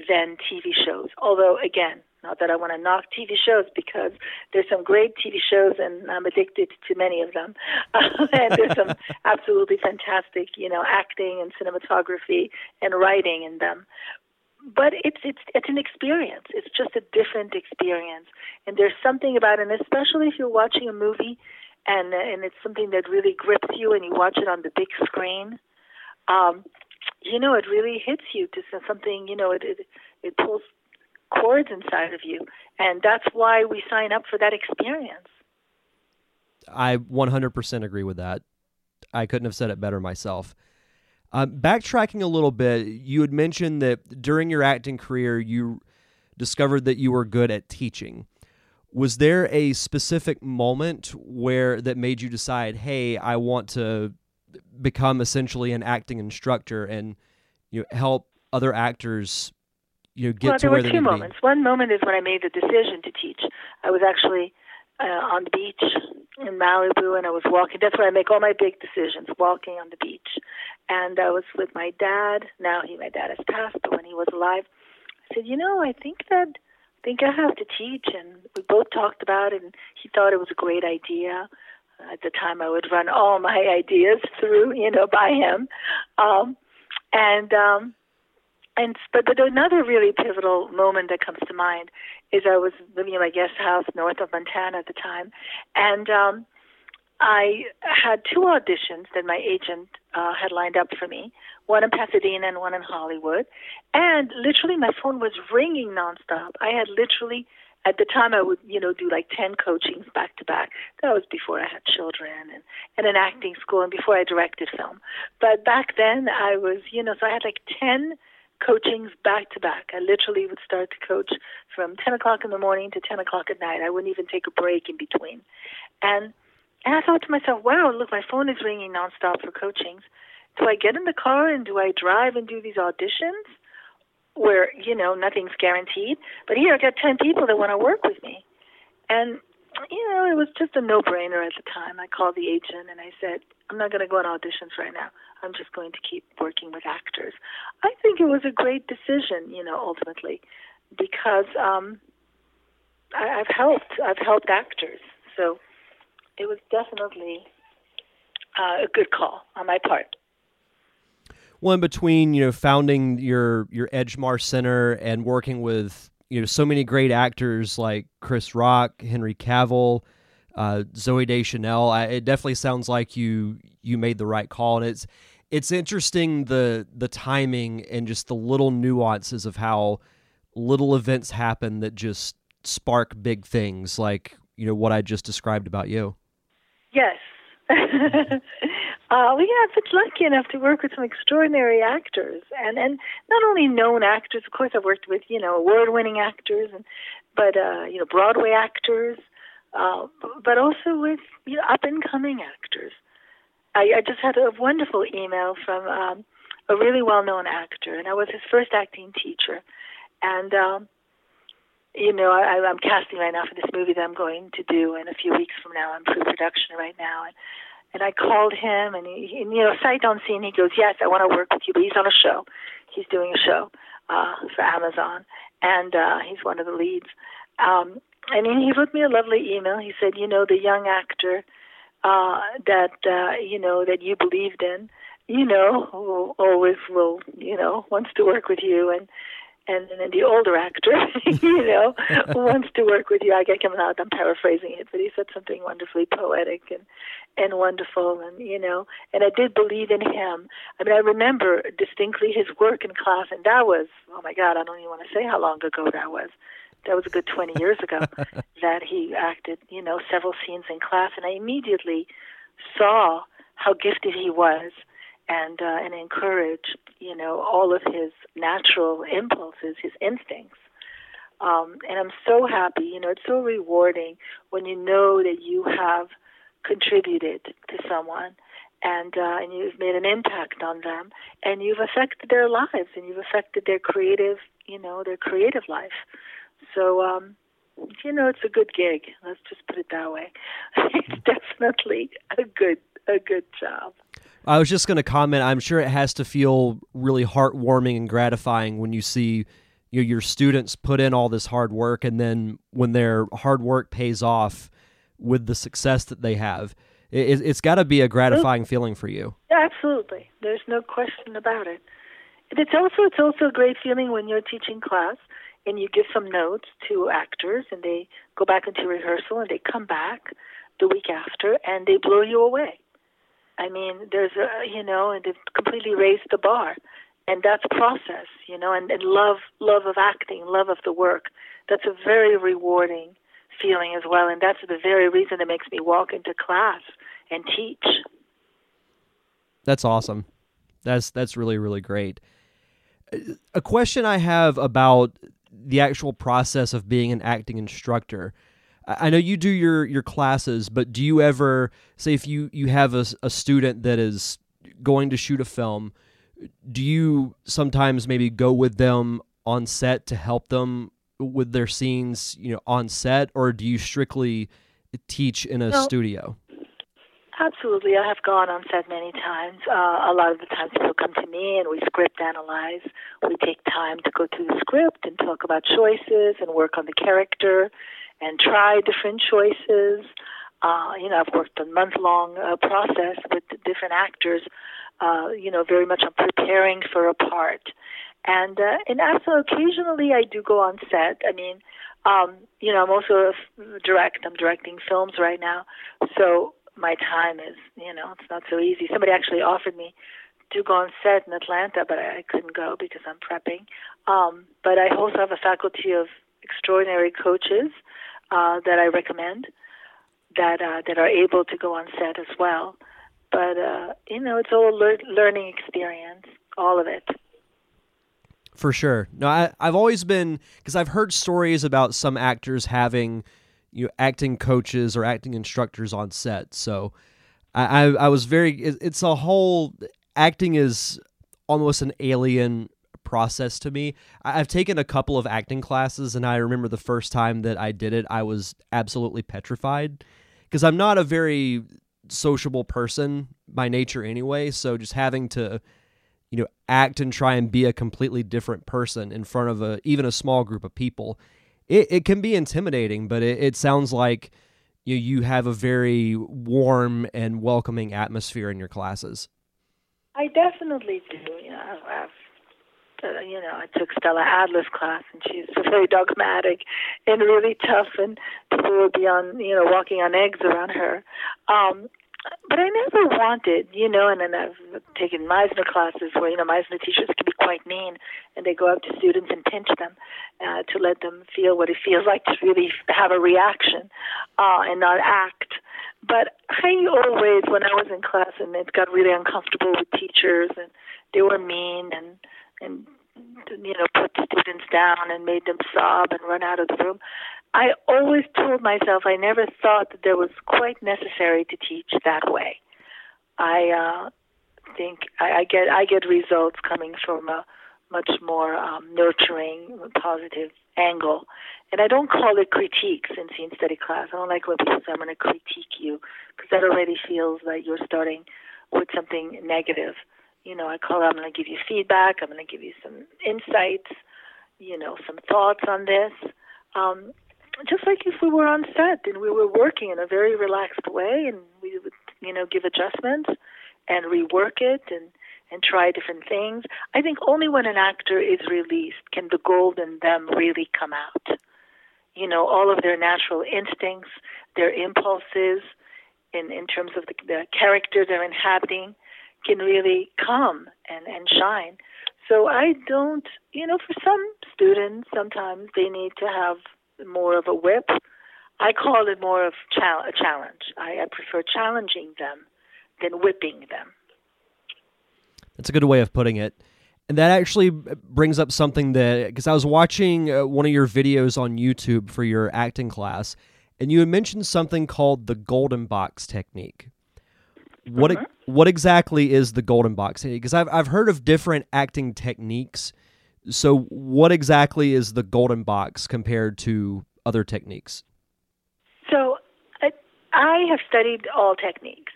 than TV shows. Although, again, not that I want to knock TV shows because there's some great TV shows and I'm addicted to many of them. and there's some absolutely fantastic, you know, acting and cinematography and writing in them. But it's it's it's an experience. It's just a different experience. And there's something about it, and especially if you're watching a movie and and it's something that really grips you and you watch it on the big screen. Um, you know, it really hits you to something. You know, it it, it pulls chords inside of you. And that's why we sign up for that experience.
I 100% agree with that. I couldn't have said it better myself. Uh, backtracking a little bit, you had mentioned that during your acting career, you discovered that you were good at teaching. Was there a specific moment where that made you decide, "Hey, I want to become essentially an acting instructor and you know, help other actors you know get
well,
to
there
where
were
they
two
need to
moments. One moment is when I made the decision to teach. I was actually uh, on the beach in Malibu, and I was walking. That's where I make all my big decisions, walking on the beach. And I was with my dad. Now he, my dad has passed, but when he was alive, I said, you know, I think that I think I have to teach. And we both talked about it, and he thought it was a great idea. At the time, I would run all my ideas through, you know, by him. Um, and um, and but but another really pivotal moment that comes to mind is I was living in my guest house north of Montana at the time, and um, I had two auditions that my agent uh, had lined up for me, one in Pasadena and one in Hollywood, and literally my phone was ringing nonstop. I had literally at the time I would, you know, do like 10 coachings back to back. That was before I had children and, and an acting school and before I directed film. But back then I was, you know, so I had like 10 coachings back to back. I literally would start to coach from 10 o'clock in the morning to 10 o'clock at night. I wouldn't even take a break in between. And, and I thought to myself, wow, look, my phone is ringing nonstop for coachings. Do I get in the car and do I drive and do these auditions? where you know nothing's guaranteed. But here I got ten people that want to work with me, and you know it was just a no-brainer at the time. I called the agent and I said, I'm not going to go on auditions right now. I'm just going to keep working with actors. I think it was a great decision, you know, ultimately, because um, I, I've helped. I've helped actors, so it was definitely uh, a good call on my part
one between you know founding your your Edgemar Center and working with you know so many great actors like Chris Rock, Henry Cavill, uh, Zooey Deschanel. I, it definitely sounds like you you made the right call, and it's it's interesting the the timing and just the little nuances of how little events happen that just spark big things, like you know what I just described about you.
Yes. Uh, we have been lucky enough to work with some extraordinary actors, and and not only known actors. Of course, I've worked with you know award-winning actors, and but uh, you know Broadway actors, uh, but also with you know up-and-coming actors. I, I just had a wonderful email from um, a really well-known actor, and I was his first acting teacher, and. Um, you know, I, I'm casting right now for this movie that I'm going to do in a few weeks from now. I'm pre-production right now, and and I called him, and, he, and you know, sight unseen, he goes, "Yes, I want to work with you." But he's on a show. He's doing a show uh, for Amazon, and uh, he's one of the leads. Um, and he wrote me a lovely email. He said, "You know, the young actor uh, that uh, you know that you believed in, you know, who always will, you know, wants to work with you, and and then the older actor, you know, wants to work with you. I get coming out. I'm paraphrasing it, but he said something wonderfully poetic and and wonderful, and you know, and I did believe in him. I mean, I remember distinctly his work in class, and that was oh my God, I don't even want to say how long ago that was. That was a good 20 years ago that he acted, you know, several scenes in class, and I immediately saw how gifted he was and uh, and encourage you know all of his natural impulses, his instincts. Um, and I'm so happy. You know, it's so rewarding when you know that you have contributed to someone and uh, and you've made an impact on them and you've affected their lives and you've affected their creative you know their creative life so um you know it's a good gig let's just put it that way it's definitely a good a good job
I was just going to comment. I'm sure it has to feel really heartwarming and gratifying when you see you know, your students put in all this hard work, and then when their hard work pays off with the success that they have, it, has got to be a gratifying feeling for you.
Absolutely, there's no question about it. It's also it's also a great feeling when you're teaching class and you give some notes to actors, and they go back into rehearsal, and they come back the week after, and they blow you away I mean, there's a, you know, and they've completely raised the bar. And that's process, you know, and, and love, love of acting, love of the work. That's a very rewarding feeling as well, and that's the very reason that makes me walk into class and teach.
That's awesome. That's that's really really great. A question I have about the actual process of being an acting instructor. I know you do your your classes, but do you ever say if you you have a, a student that is going to shoot a film, do you sometimes maybe go with them on set to help them with their scenes, you know, on set, or do you strictly teach in a no, studio?
Absolutely, I have gone on set many times. Uh, a lot of the times, people come to me and we script analyze. We take time to go through the script and talk about choices and work on the character and try different choices. Uh, you know, I've worked a month long uh, process with different actors, uh, you know, very much on preparing for a part. And, uh, and also occasionally I do go on set. I mean, um, you know, I'm also a direct, I'm directing films right now. So my time is, you know, it's not so easy. Somebody actually offered me to go on set in Atlanta, but I, I couldn't go because I'm prepping. Um, but I also have a faculty of extraordinary coaches uh, that I recommend that uh, that are able to go on set as well. But uh, you know, it's all a lear- learning experience, all of it.
For sure. No, I, I've always been because I've heard stories about some actors having you know acting coaches or acting instructors on set. So I, I, I was very. It, it's a whole acting is almost an alien process to me. I've taken a couple of acting classes, and I remember the first time that I did it, I was absolutely petrified because I'm not a very sociable person by nature anyway. So just having to, you know, act and try and be a completely different person in front of a even a small group of people, it, it can be intimidating. But it, it sounds like you you have a very warm and welcoming atmosphere in your classes.
I definitely do. You know, I've uh, you know, I took Stella Adler's class, and she's very dogmatic and really tough, and people would be on, you know, walking on eggs around her. Um, but I never wanted, you know, and then I've taken Meisner classes where, you know, Meisner teachers can be quite mean, and they go up to students and pinch them uh, to let them feel what it feels like to really have a reaction uh, and not act. But I always, when I was in class and it got really uncomfortable with teachers and they were mean and and you know put students down and made them sob and run out of the room. I always told myself I never thought that there was quite necessary to teach that way. I uh, think I, I get I get results coming from a much more um, nurturing, positive angle. And I don't call it critiques in scene study class. I don't like when people say I'm going to critique you because that already feels like you're starting with something negative you know, I call it, I'm going to give you feedback, I'm going to give you some insights, you know, some thoughts on this. Um, just like if we were on set and we were working in a very relaxed way and we would, you know, give adjustments and rework it and, and try different things. I think only when an actor is released can the gold in them really come out. You know, all of their natural instincts, their impulses in, in terms of the, the character they're inhabiting can really come and, and shine. So I don't, you know, for some students, sometimes they need to have more of a whip. I call it more of chal- a challenge. I, I prefer challenging them than whipping them.
That's a good way of putting it. And that actually brings up something that, because I was watching uh, one of your videos on YouTube for your acting class, and you had mentioned something called the golden box technique. What mm-hmm what exactly is the golden box? Because I've I've heard of different acting techniques. So what exactly is the golden box compared to other techniques?
So I, I have studied all techniques.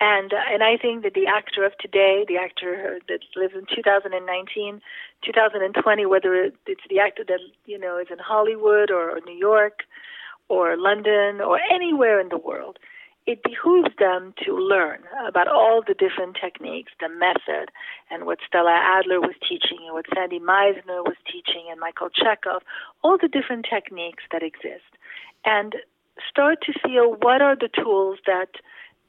And, uh, and I think that the actor of today, the actor that lives in 2019, 2020, whether it's the actor that you know is in Hollywood or, or New York or London or anywhere in the world, it behooves them to learn about all the different techniques, the method, and what Stella Adler was teaching, and what Sandy Meisner was teaching, and Michael Chekhov, all the different techniques that exist, and start to feel what are the tools that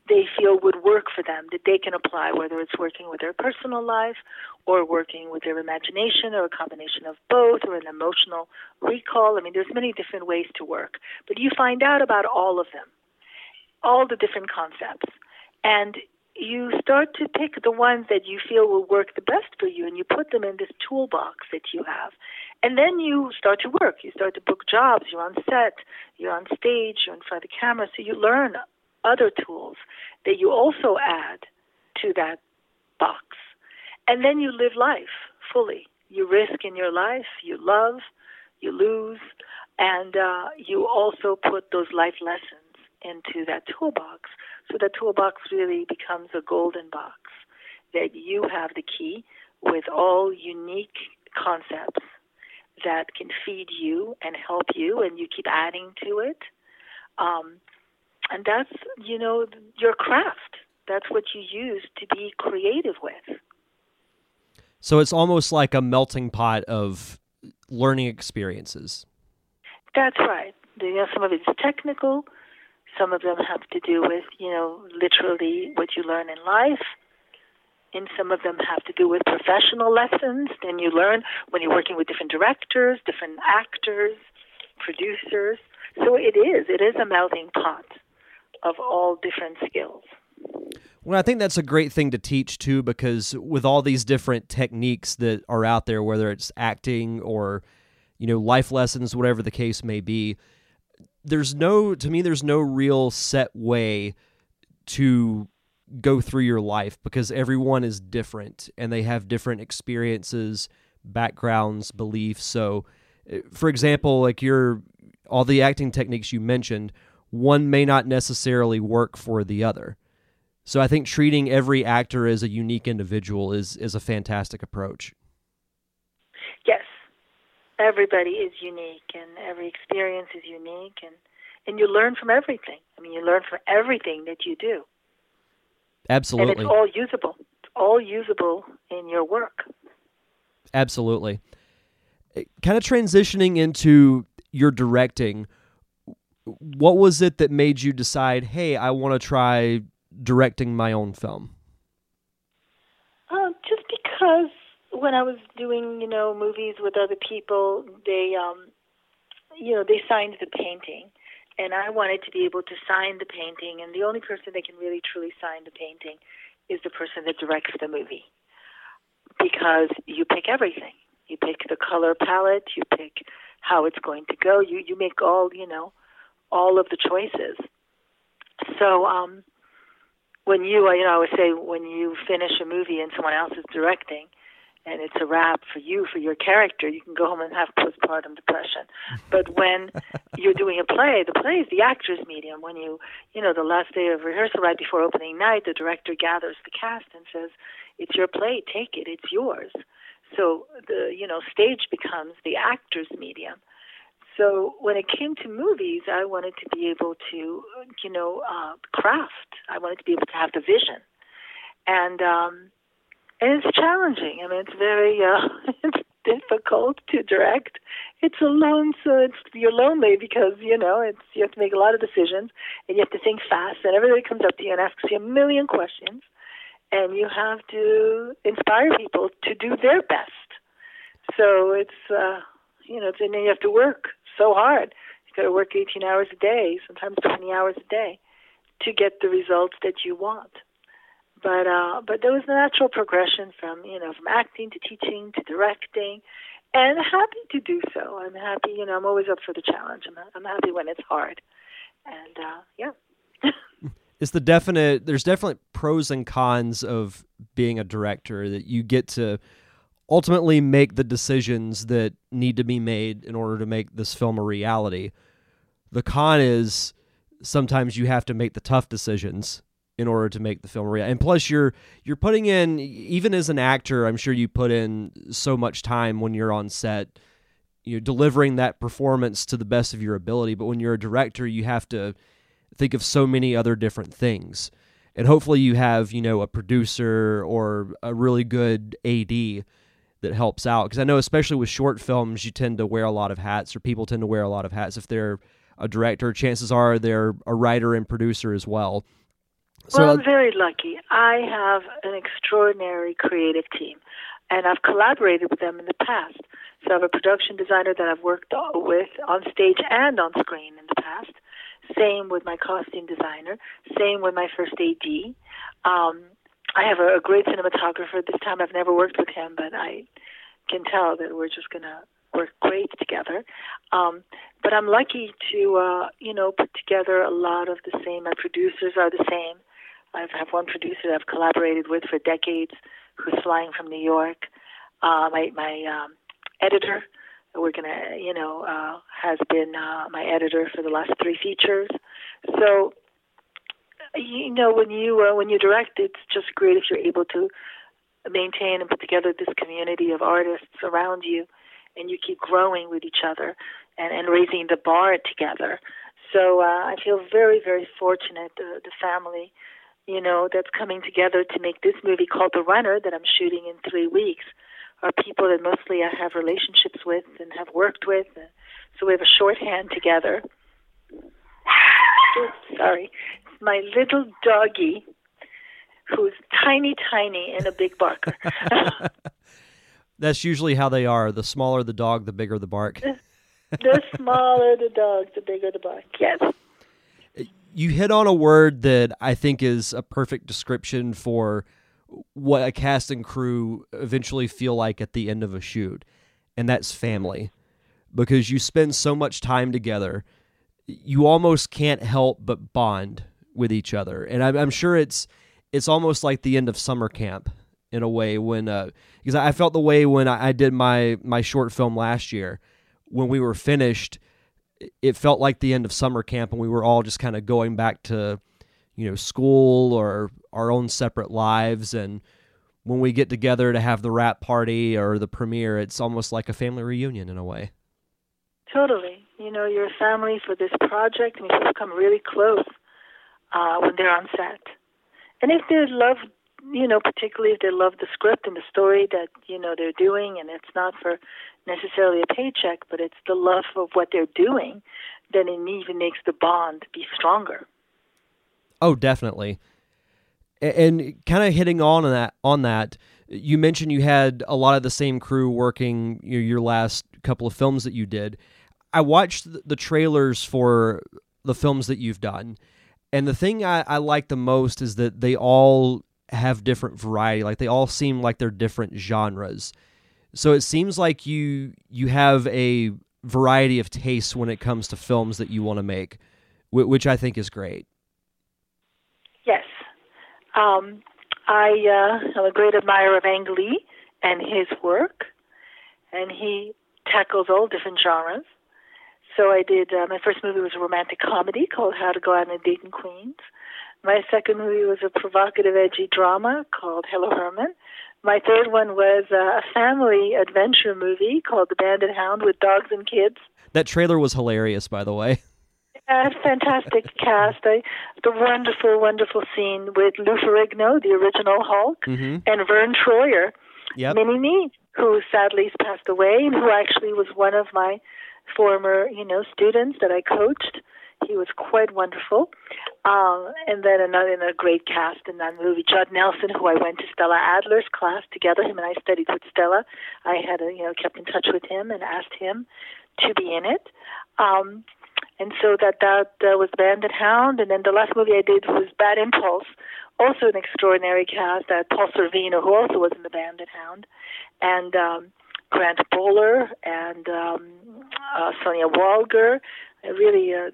they feel would work for them that they can apply, whether it's working with their personal life or working with their imagination or a combination of both or an emotional recall. I mean, there's many different ways to work, but you find out about all of them, all the different concepts. And you start to pick the ones that you feel will work the best for you and you put them in this toolbox that you have. And then you start to work. You start to book jobs. You're on set. You're on stage. You're in front of the camera. So you learn other tools that you also add to that box. And then you live life fully. You risk in your life. You love. You lose. And uh, you also put those life lessons into that toolbox so the toolbox really becomes a golden box that you have the key with all unique concepts that can feed you and help you, and you keep adding to it. Um, and that's, you know, your craft. That's what you use to be creative with.
So it's almost like a melting pot of learning experiences.
That's right. You know, some of it's technical, some of them have to do with, you know, literally what you learn in life. And some of them have to do with professional lessons. Then you learn when you're working with different directors, different actors, producers. So it is. It is a melting pot of all different skills.
Well, I think that's a great thing to teach too, because with all these different techniques that are out there, whether it's acting or, you know, life lessons, whatever the case may be, there's no to me there's no real set way to go through your life because everyone is different and they have different experiences, backgrounds, beliefs. So, eh, for example, like your all the acting techniques you mentioned, one may not necessarily work for the other. So I think treating every actor as a unique individual is is a fantastic approach.
Everybody is unique and every experience is unique and and you learn from everything. I mean, you learn from everything that you do.
Absolutely.
And it's all usable. It's all usable in your work.
Absolutely. Kind of transitioning into your directing, what was it that made you decide, hey, I want to try directing my own film?
Uh, just because when I was doing, you know, movies with other people, they, um, you know, they signed the painting, and I wanted to be able to sign the painting. And the only person that can really truly sign the painting is the person that directs the movie, because you pick everything. You pick the color palette. You pick how it's going to go. You you make all you know, all of the choices. So um, when you, you know, I would say when you finish a movie and someone else is directing, and it's a wrap for you for your character you can go home and have postpartum depression. But when you're doing a play the play is the actor's medium. When you you know the last day of rehearsal right before opening night the director gathers the cast and says it's your play take it it's yours. So the you know stage becomes the actor's medium. So when it came to movies i wanted to be able to you know uh craft. I wanted to be able to have the vision. And um and it's challenging. I mean, it's very uh, it's difficult to direct. It's alone, so it's you're lonely because you know it's you have to make a lot of decisions and you have to think fast. And everybody comes up to you and asks you a million questions, and you have to inspire people to do their best. So it's uh, you know, it's, and then you have to work so hard. You got to work 18 hours a day, sometimes 20 hours a day, to get the results that you want but uh, but there was a natural progression from you know from acting to teaching to directing, and happy to do so. I'm happy, you know, I'm always up for the challenge. I'm I'm happy when it's hard, and uh, yeah.
it's the definite. There's definitely pros and cons of being a director that you get to ultimately make the decisions that need to be made in order to make this film a reality. The con is sometimes you have to make the tough decisions in order to make the film real. And plus you're you're putting in even as an actor, I'm sure you put in so much time when you're on set, you know, delivering that performance to the best of your ability, but when you're a director, you have to think of so many other different things. And hopefully you have, you know, a producer or a really good AD that helps out because I know especially with short films you tend to wear a lot of hats or people tend to wear a lot of hats if they're a director chances are they're a writer and producer as well So,
well, I'm very lucky. I have an extraordinary creative team, and I've collaborated with them in the past. So I have a production designer that I've worked with on stage and on screen in the past. Same with my costume designer. Same with my first AD. Um, I have a, a great cinematographer. This time I've never worked with him, but I can tell that we're just going to work great together. Um, but I'm lucky to, uh, you know, put together a lot of the same. My producers are the same. I have one producer that I've collaborated with for decades, who's flying from New York. Uh, my my um, editor, we're gonna, you know, uh, has been uh, my editor for the last three features. So, you know, when you uh, when you direct, it's just great if you're able to maintain and put together this community of artists around you, and you keep growing with each other and, and raising the bar together. So uh, I feel very, very fortunate. The, the family, you know, that's coming together to make this movie called The Runner that I'm shooting in three weeks are people that mostly I have relationships with and have worked with. Uh, so we have a shorthand together. Oops, sorry, my little doggy who's tiny, tiny, and a big barker.
that's usually how they are. The smaller the dog, the bigger the bark.
the smaller the dog, the bigger the bark. Yes.
You hit on a word that I think is a perfect description for what a cast and crew eventually feel like at the end of a shoot, and that's family. Because you spend so much time together, you almost can't help but bond with each other. And I'm, I'm sure it's it's almost like the end of summer camp in a way when uh, because I felt the way when I, I did my my short film last year when we were finished it felt like the end of summer camp and we were all just kind of going back to you know school or our own separate lives and when we get together to have the wrap party or the premiere it's almost like a family reunion in a way
Totally. You know, you're a family for this project, and you become really close uh, when they're on set. And if they love, you know, particularly if they love the script and the story that you know they're doing, and it's not for necessarily a paycheck, but it's the love of what they're doing, then it even makes the bond be stronger.
Oh, definitely. And kind of hitting on that on that, you mentioned you had a lot of the same crew working your, last couple of films that you did. I watched the trailers for the films that you've done, and the thing I, I like the most is that they all have different variety. Like they all seem like they're different genres. So it seems like you you have a variety of tastes when it comes to films that you want to make, which I think is great.
Yes. Um, I uh, am a great admirer of Ang Lee and his work, and he tackles all different genres. So I did, uh, my first movie was a romantic comedy called How to Go Out on a Date in Queens. My second movie was a provocative, edgy drama called Hello Herman. My third one was uh, a family adventure movie called The Bandit Hound with dogs and kids.
That trailer was hilarious, by the way.
Yeah, fantastic cast. I, the wonderful, wonderful scene with Lou Ferrigno, the original Hulk,
Mm-hmm.
and Verne Troyer,
Yep.
Mini-Me, who sadly has passed away, and who actually was one of my former, you know, students that I coached. He was quite wonderful. Um, and then another, another great cast in that movie, Judd Nelson, who I went to Stella Adler's class together. Him and I studied with Stella. I had, a, you know, kept in touch with him and asked him to be in it. Um, and so that that uh, was Bandit Hound, and then the last movie I did was Bad Impulse, also an extraordinary cast. Uh, Paul Sorvino, who also was in the Bandit Hound, and um, Grant Bowler and um, uh, Sonya Walger, uh, really uh,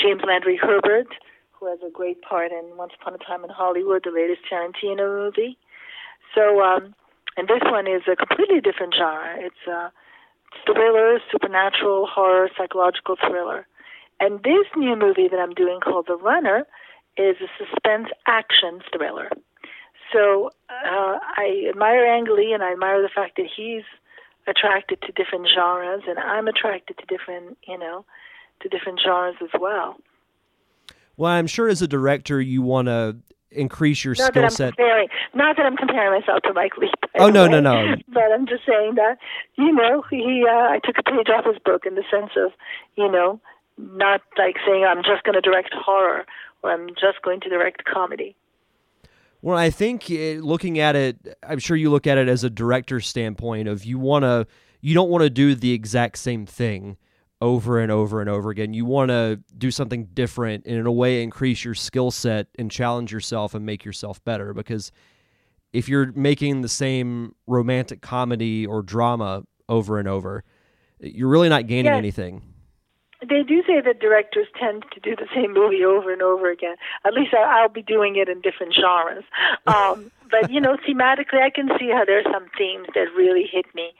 James Landry Herbert, who has a great part in Once Upon a Time in Hollywood, the latest Tarantino movie. So, um, and this one is a completely different genre. It's a thriller, supernatural, horror, psychological thriller. And this new movie that I'm doing called The Runner is a suspense action thriller. So uh, I admire Ang Lee and I admire the fact that he's attracted to different genres and I'm attracted to different, you know, to different genres as well.
Well, I'm sure as a director, you want to increase your
Not
skill set.
comparing, not that I'm comparing myself to Mike Lee.
Oh, no,
way,
no, no.
But I'm just saying that you know he. Uh, I took a page off his book in the sense of you know not like saying I'm just going to direct horror or I'm just going to direct comedy.
Well, I think eh, looking at it, I'm sure you look at it as a director's standpoint of you want to, you don't want to do the exact same thing over and over and over again. You want to do something different and in a way increase your skill set and challenge yourself and make yourself better because if you're making the same romantic comedy or drama over and over, you're really not gaining
Yes.
anything.
They do say that directors tend to do the same movie over and over again. At least I, I'll be doing it in different genres. Um, but you know, thematically, I can see how there's some themes that really hit me,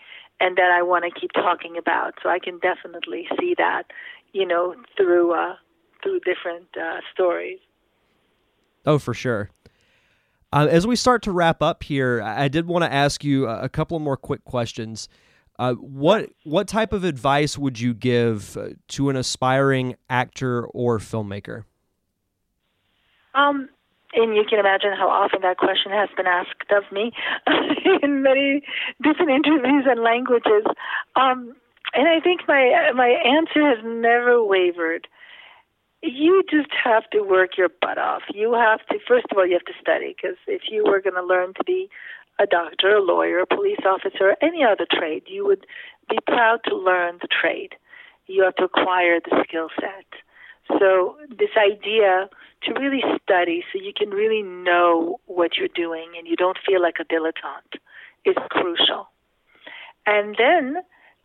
and that I want to keep talking about. So I can definitely see that, you know, through uh, through different uh, stories.
Oh, for sure. Uh, as we start to wrap up here, I did want to ask you a a couple more quick questions. Uh, what what type of advice would you give uh, to an aspiring actor or filmmaker?
Um, and you can imagine how often that question has been asked of me in many different interviews and languages. Um, and I think my my answer has never wavered. You just have to work your butt off. You have to first of all you have to study because if you were going to learn to be a doctor, a lawyer, a police officer, any other trade, you would be proud to learn the trade. You have to acquire the skill set. So this idea to really study so you can really know what you're doing and you don't feel like a dilettante is crucial. And then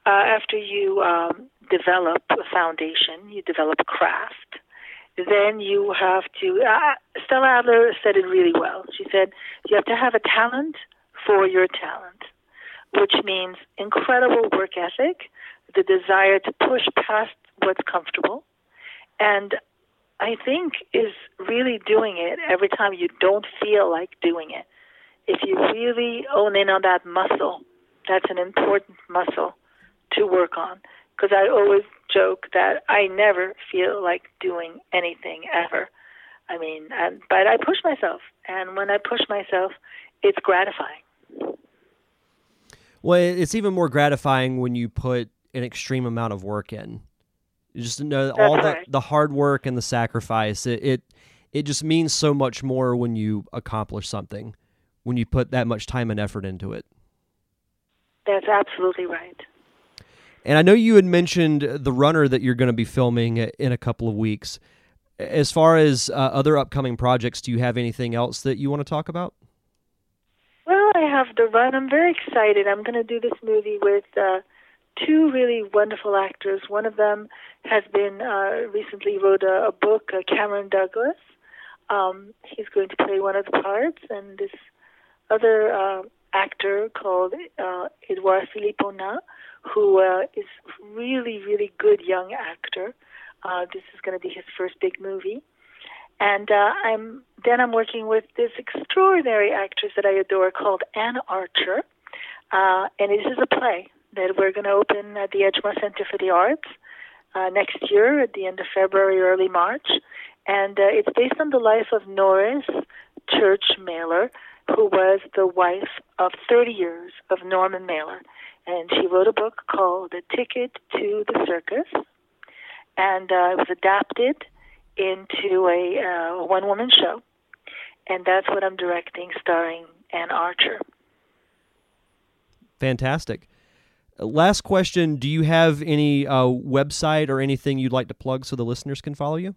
uh, after you um, develop a foundation, you develop craft, then you have to. Uh, Stella Adler said it really well. She said you have to have a talent for your talent, which means incredible work ethic, the desire to push past what's comfortable, and I think is really doing it every time you don't feel like doing it. If you really own in on that muscle, that's an important muscle to work on. Because I always joke that I never feel like doing anything ever. I mean, and, but I push myself, and when I push myself, it's gratifying.
Well, it's even more gratifying when you put an extreme amount of work in. You just know all the
right.
the hard work and the sacrifice. It, it it just means so much more when you accomplish something, when you put that much time and effort into it.
That's absolutely right.
And I know you had mentioned the runner that you're going to be filming in a couple of weeks. As far as uh, other upcoming projects, do you have anything else that you want to talk about?
Well, I have the run. I'm very excited. I'm going to do this movie with uh, two really wonderful actors. One of them has been uh, recently wrote a, a book, uh, Cameron Douglas. Um, he's going to play one of the parts, and this other uh, actor called uh, Edouard Philipponnat, who uh, is really, really good young actor. Uh, this is going to be his first big movie. And uh, I'm then I'm working with this extraordinary actress that I adore called Anne Archer, uh, and it is a play that we're going to open at the Edgemar Center for the Arts uh, next year at the end of February, early March, and uh, it's based on the life of Norris Church Mailer, who was the wife of 30 years of Norman Mailer, and she wrote a book called The Ticket to the Circus, and uh, it was adapted into a uh, one woman show. And that's what I'm directing, starring Anne Archer.
Fantastic. Uh, Last question Do you have any uh, website or anything you'd like to plug so the listeners can follow you?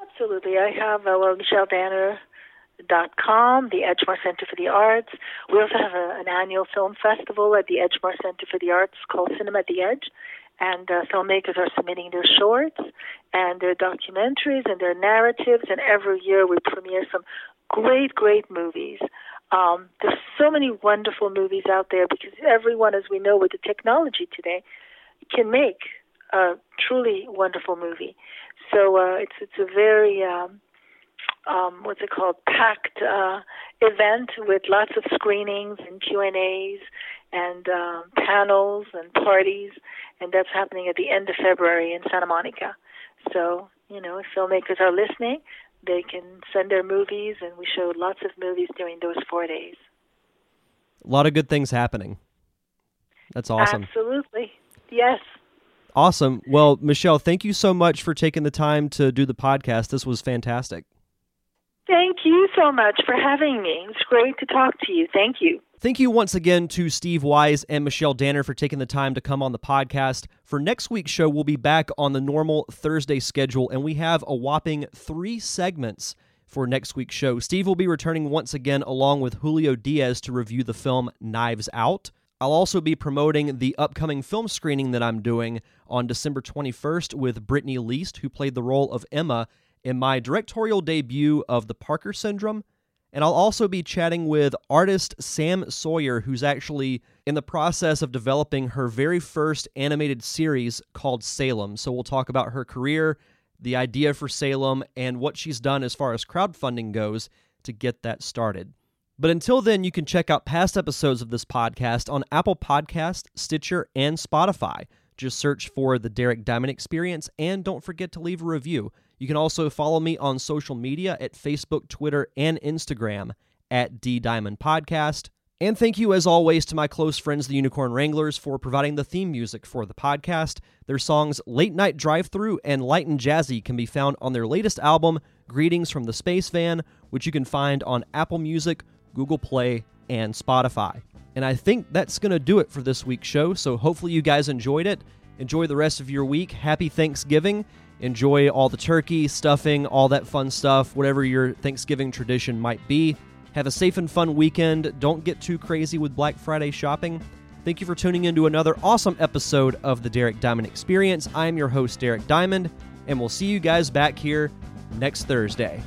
Absolutely. I have uh, well, michelledanner.com, the Edgemar Center for the Arts. We also have a, an annual film festival at the Edgemar Center for the Arts called Cinema at the Edge. And uh, filmmakers are submitting their shorts and their documentaries and their narratives. And every year we premiere some great, great movies. Um, there's so many wonderful movies out there because everyone, as we know with the technology today, can make a truly wonderful movie. So uh, it's it's a very um, um, what's it called packed uh, event with lots of screenings and Q and A's and um, panels and parties, and that's happening at the end of February in Santa Monica. So you know, if filmmakers are listening, they can send their movies, and we showed lots of movies during those four days.
A lot of good things happening. That's awesome.
Absolutely, yes.
Awesome. Well, Michelle, thank you so much for taking the time to do the podcast. This was fantastic.
Thank you so much for having me. It's great to talk to you. Thank you.
Thank you once again to Steve Wise and Michelle Danner for taking the time to come on the podcast. For next week's show, we'll be back on the normal Thursday schedule, and we have a whopping three segments for next week's show. Steve will be returning once again along with Julio Diaz to review the film Knives Out. I'll also be promoting the upcoming film screening that I'm doing on December 21st with Brittany Least, who played the role of Emma in my directorial debut of The Parker Syndrome. And I'll also be chatting with artist Sam Sawyer, who's actually in the process of developing her very first animated series called Salem. So we'll talk about her career, the idea for Salem, and what she's done as far as crowdfunding goes to get that started. But until then, you can check out past episodes of this podcast on Apple Podcast, Stitcher, and Spotify. Just search for the Derek Diamond Experience and don't forget to leave a review. You can also follow me on social media at Facebook, Twitter, and Instagram at D Diamond Podcast. And thank you, as always, to my close friends, the Unicorn Wranglers, for providing the theme music for the podcast. Their songs Late Night Drive Through and Light and Jazzy can be found on their latest album, Greetings from the Space Van, which you can find on Apple Music, Google Play, and Spotify. And I think that's going to do it for this week's show. So hopefully you guys enjoyed it. Enjoy the rest of your week. Happy Thanksgiving. Enjoy all the turkey, stuffing, all that fun stuff, whatever your Thanksgiving tradition might be. Have a safe and fun weekend. Don't get too crazy with Black Friday shopping. Thank you for tuning in to another awesome episode of the Derek Diamond Experience. I'm your host, Derek Diamond, and we'll see you guys back here next Thursday.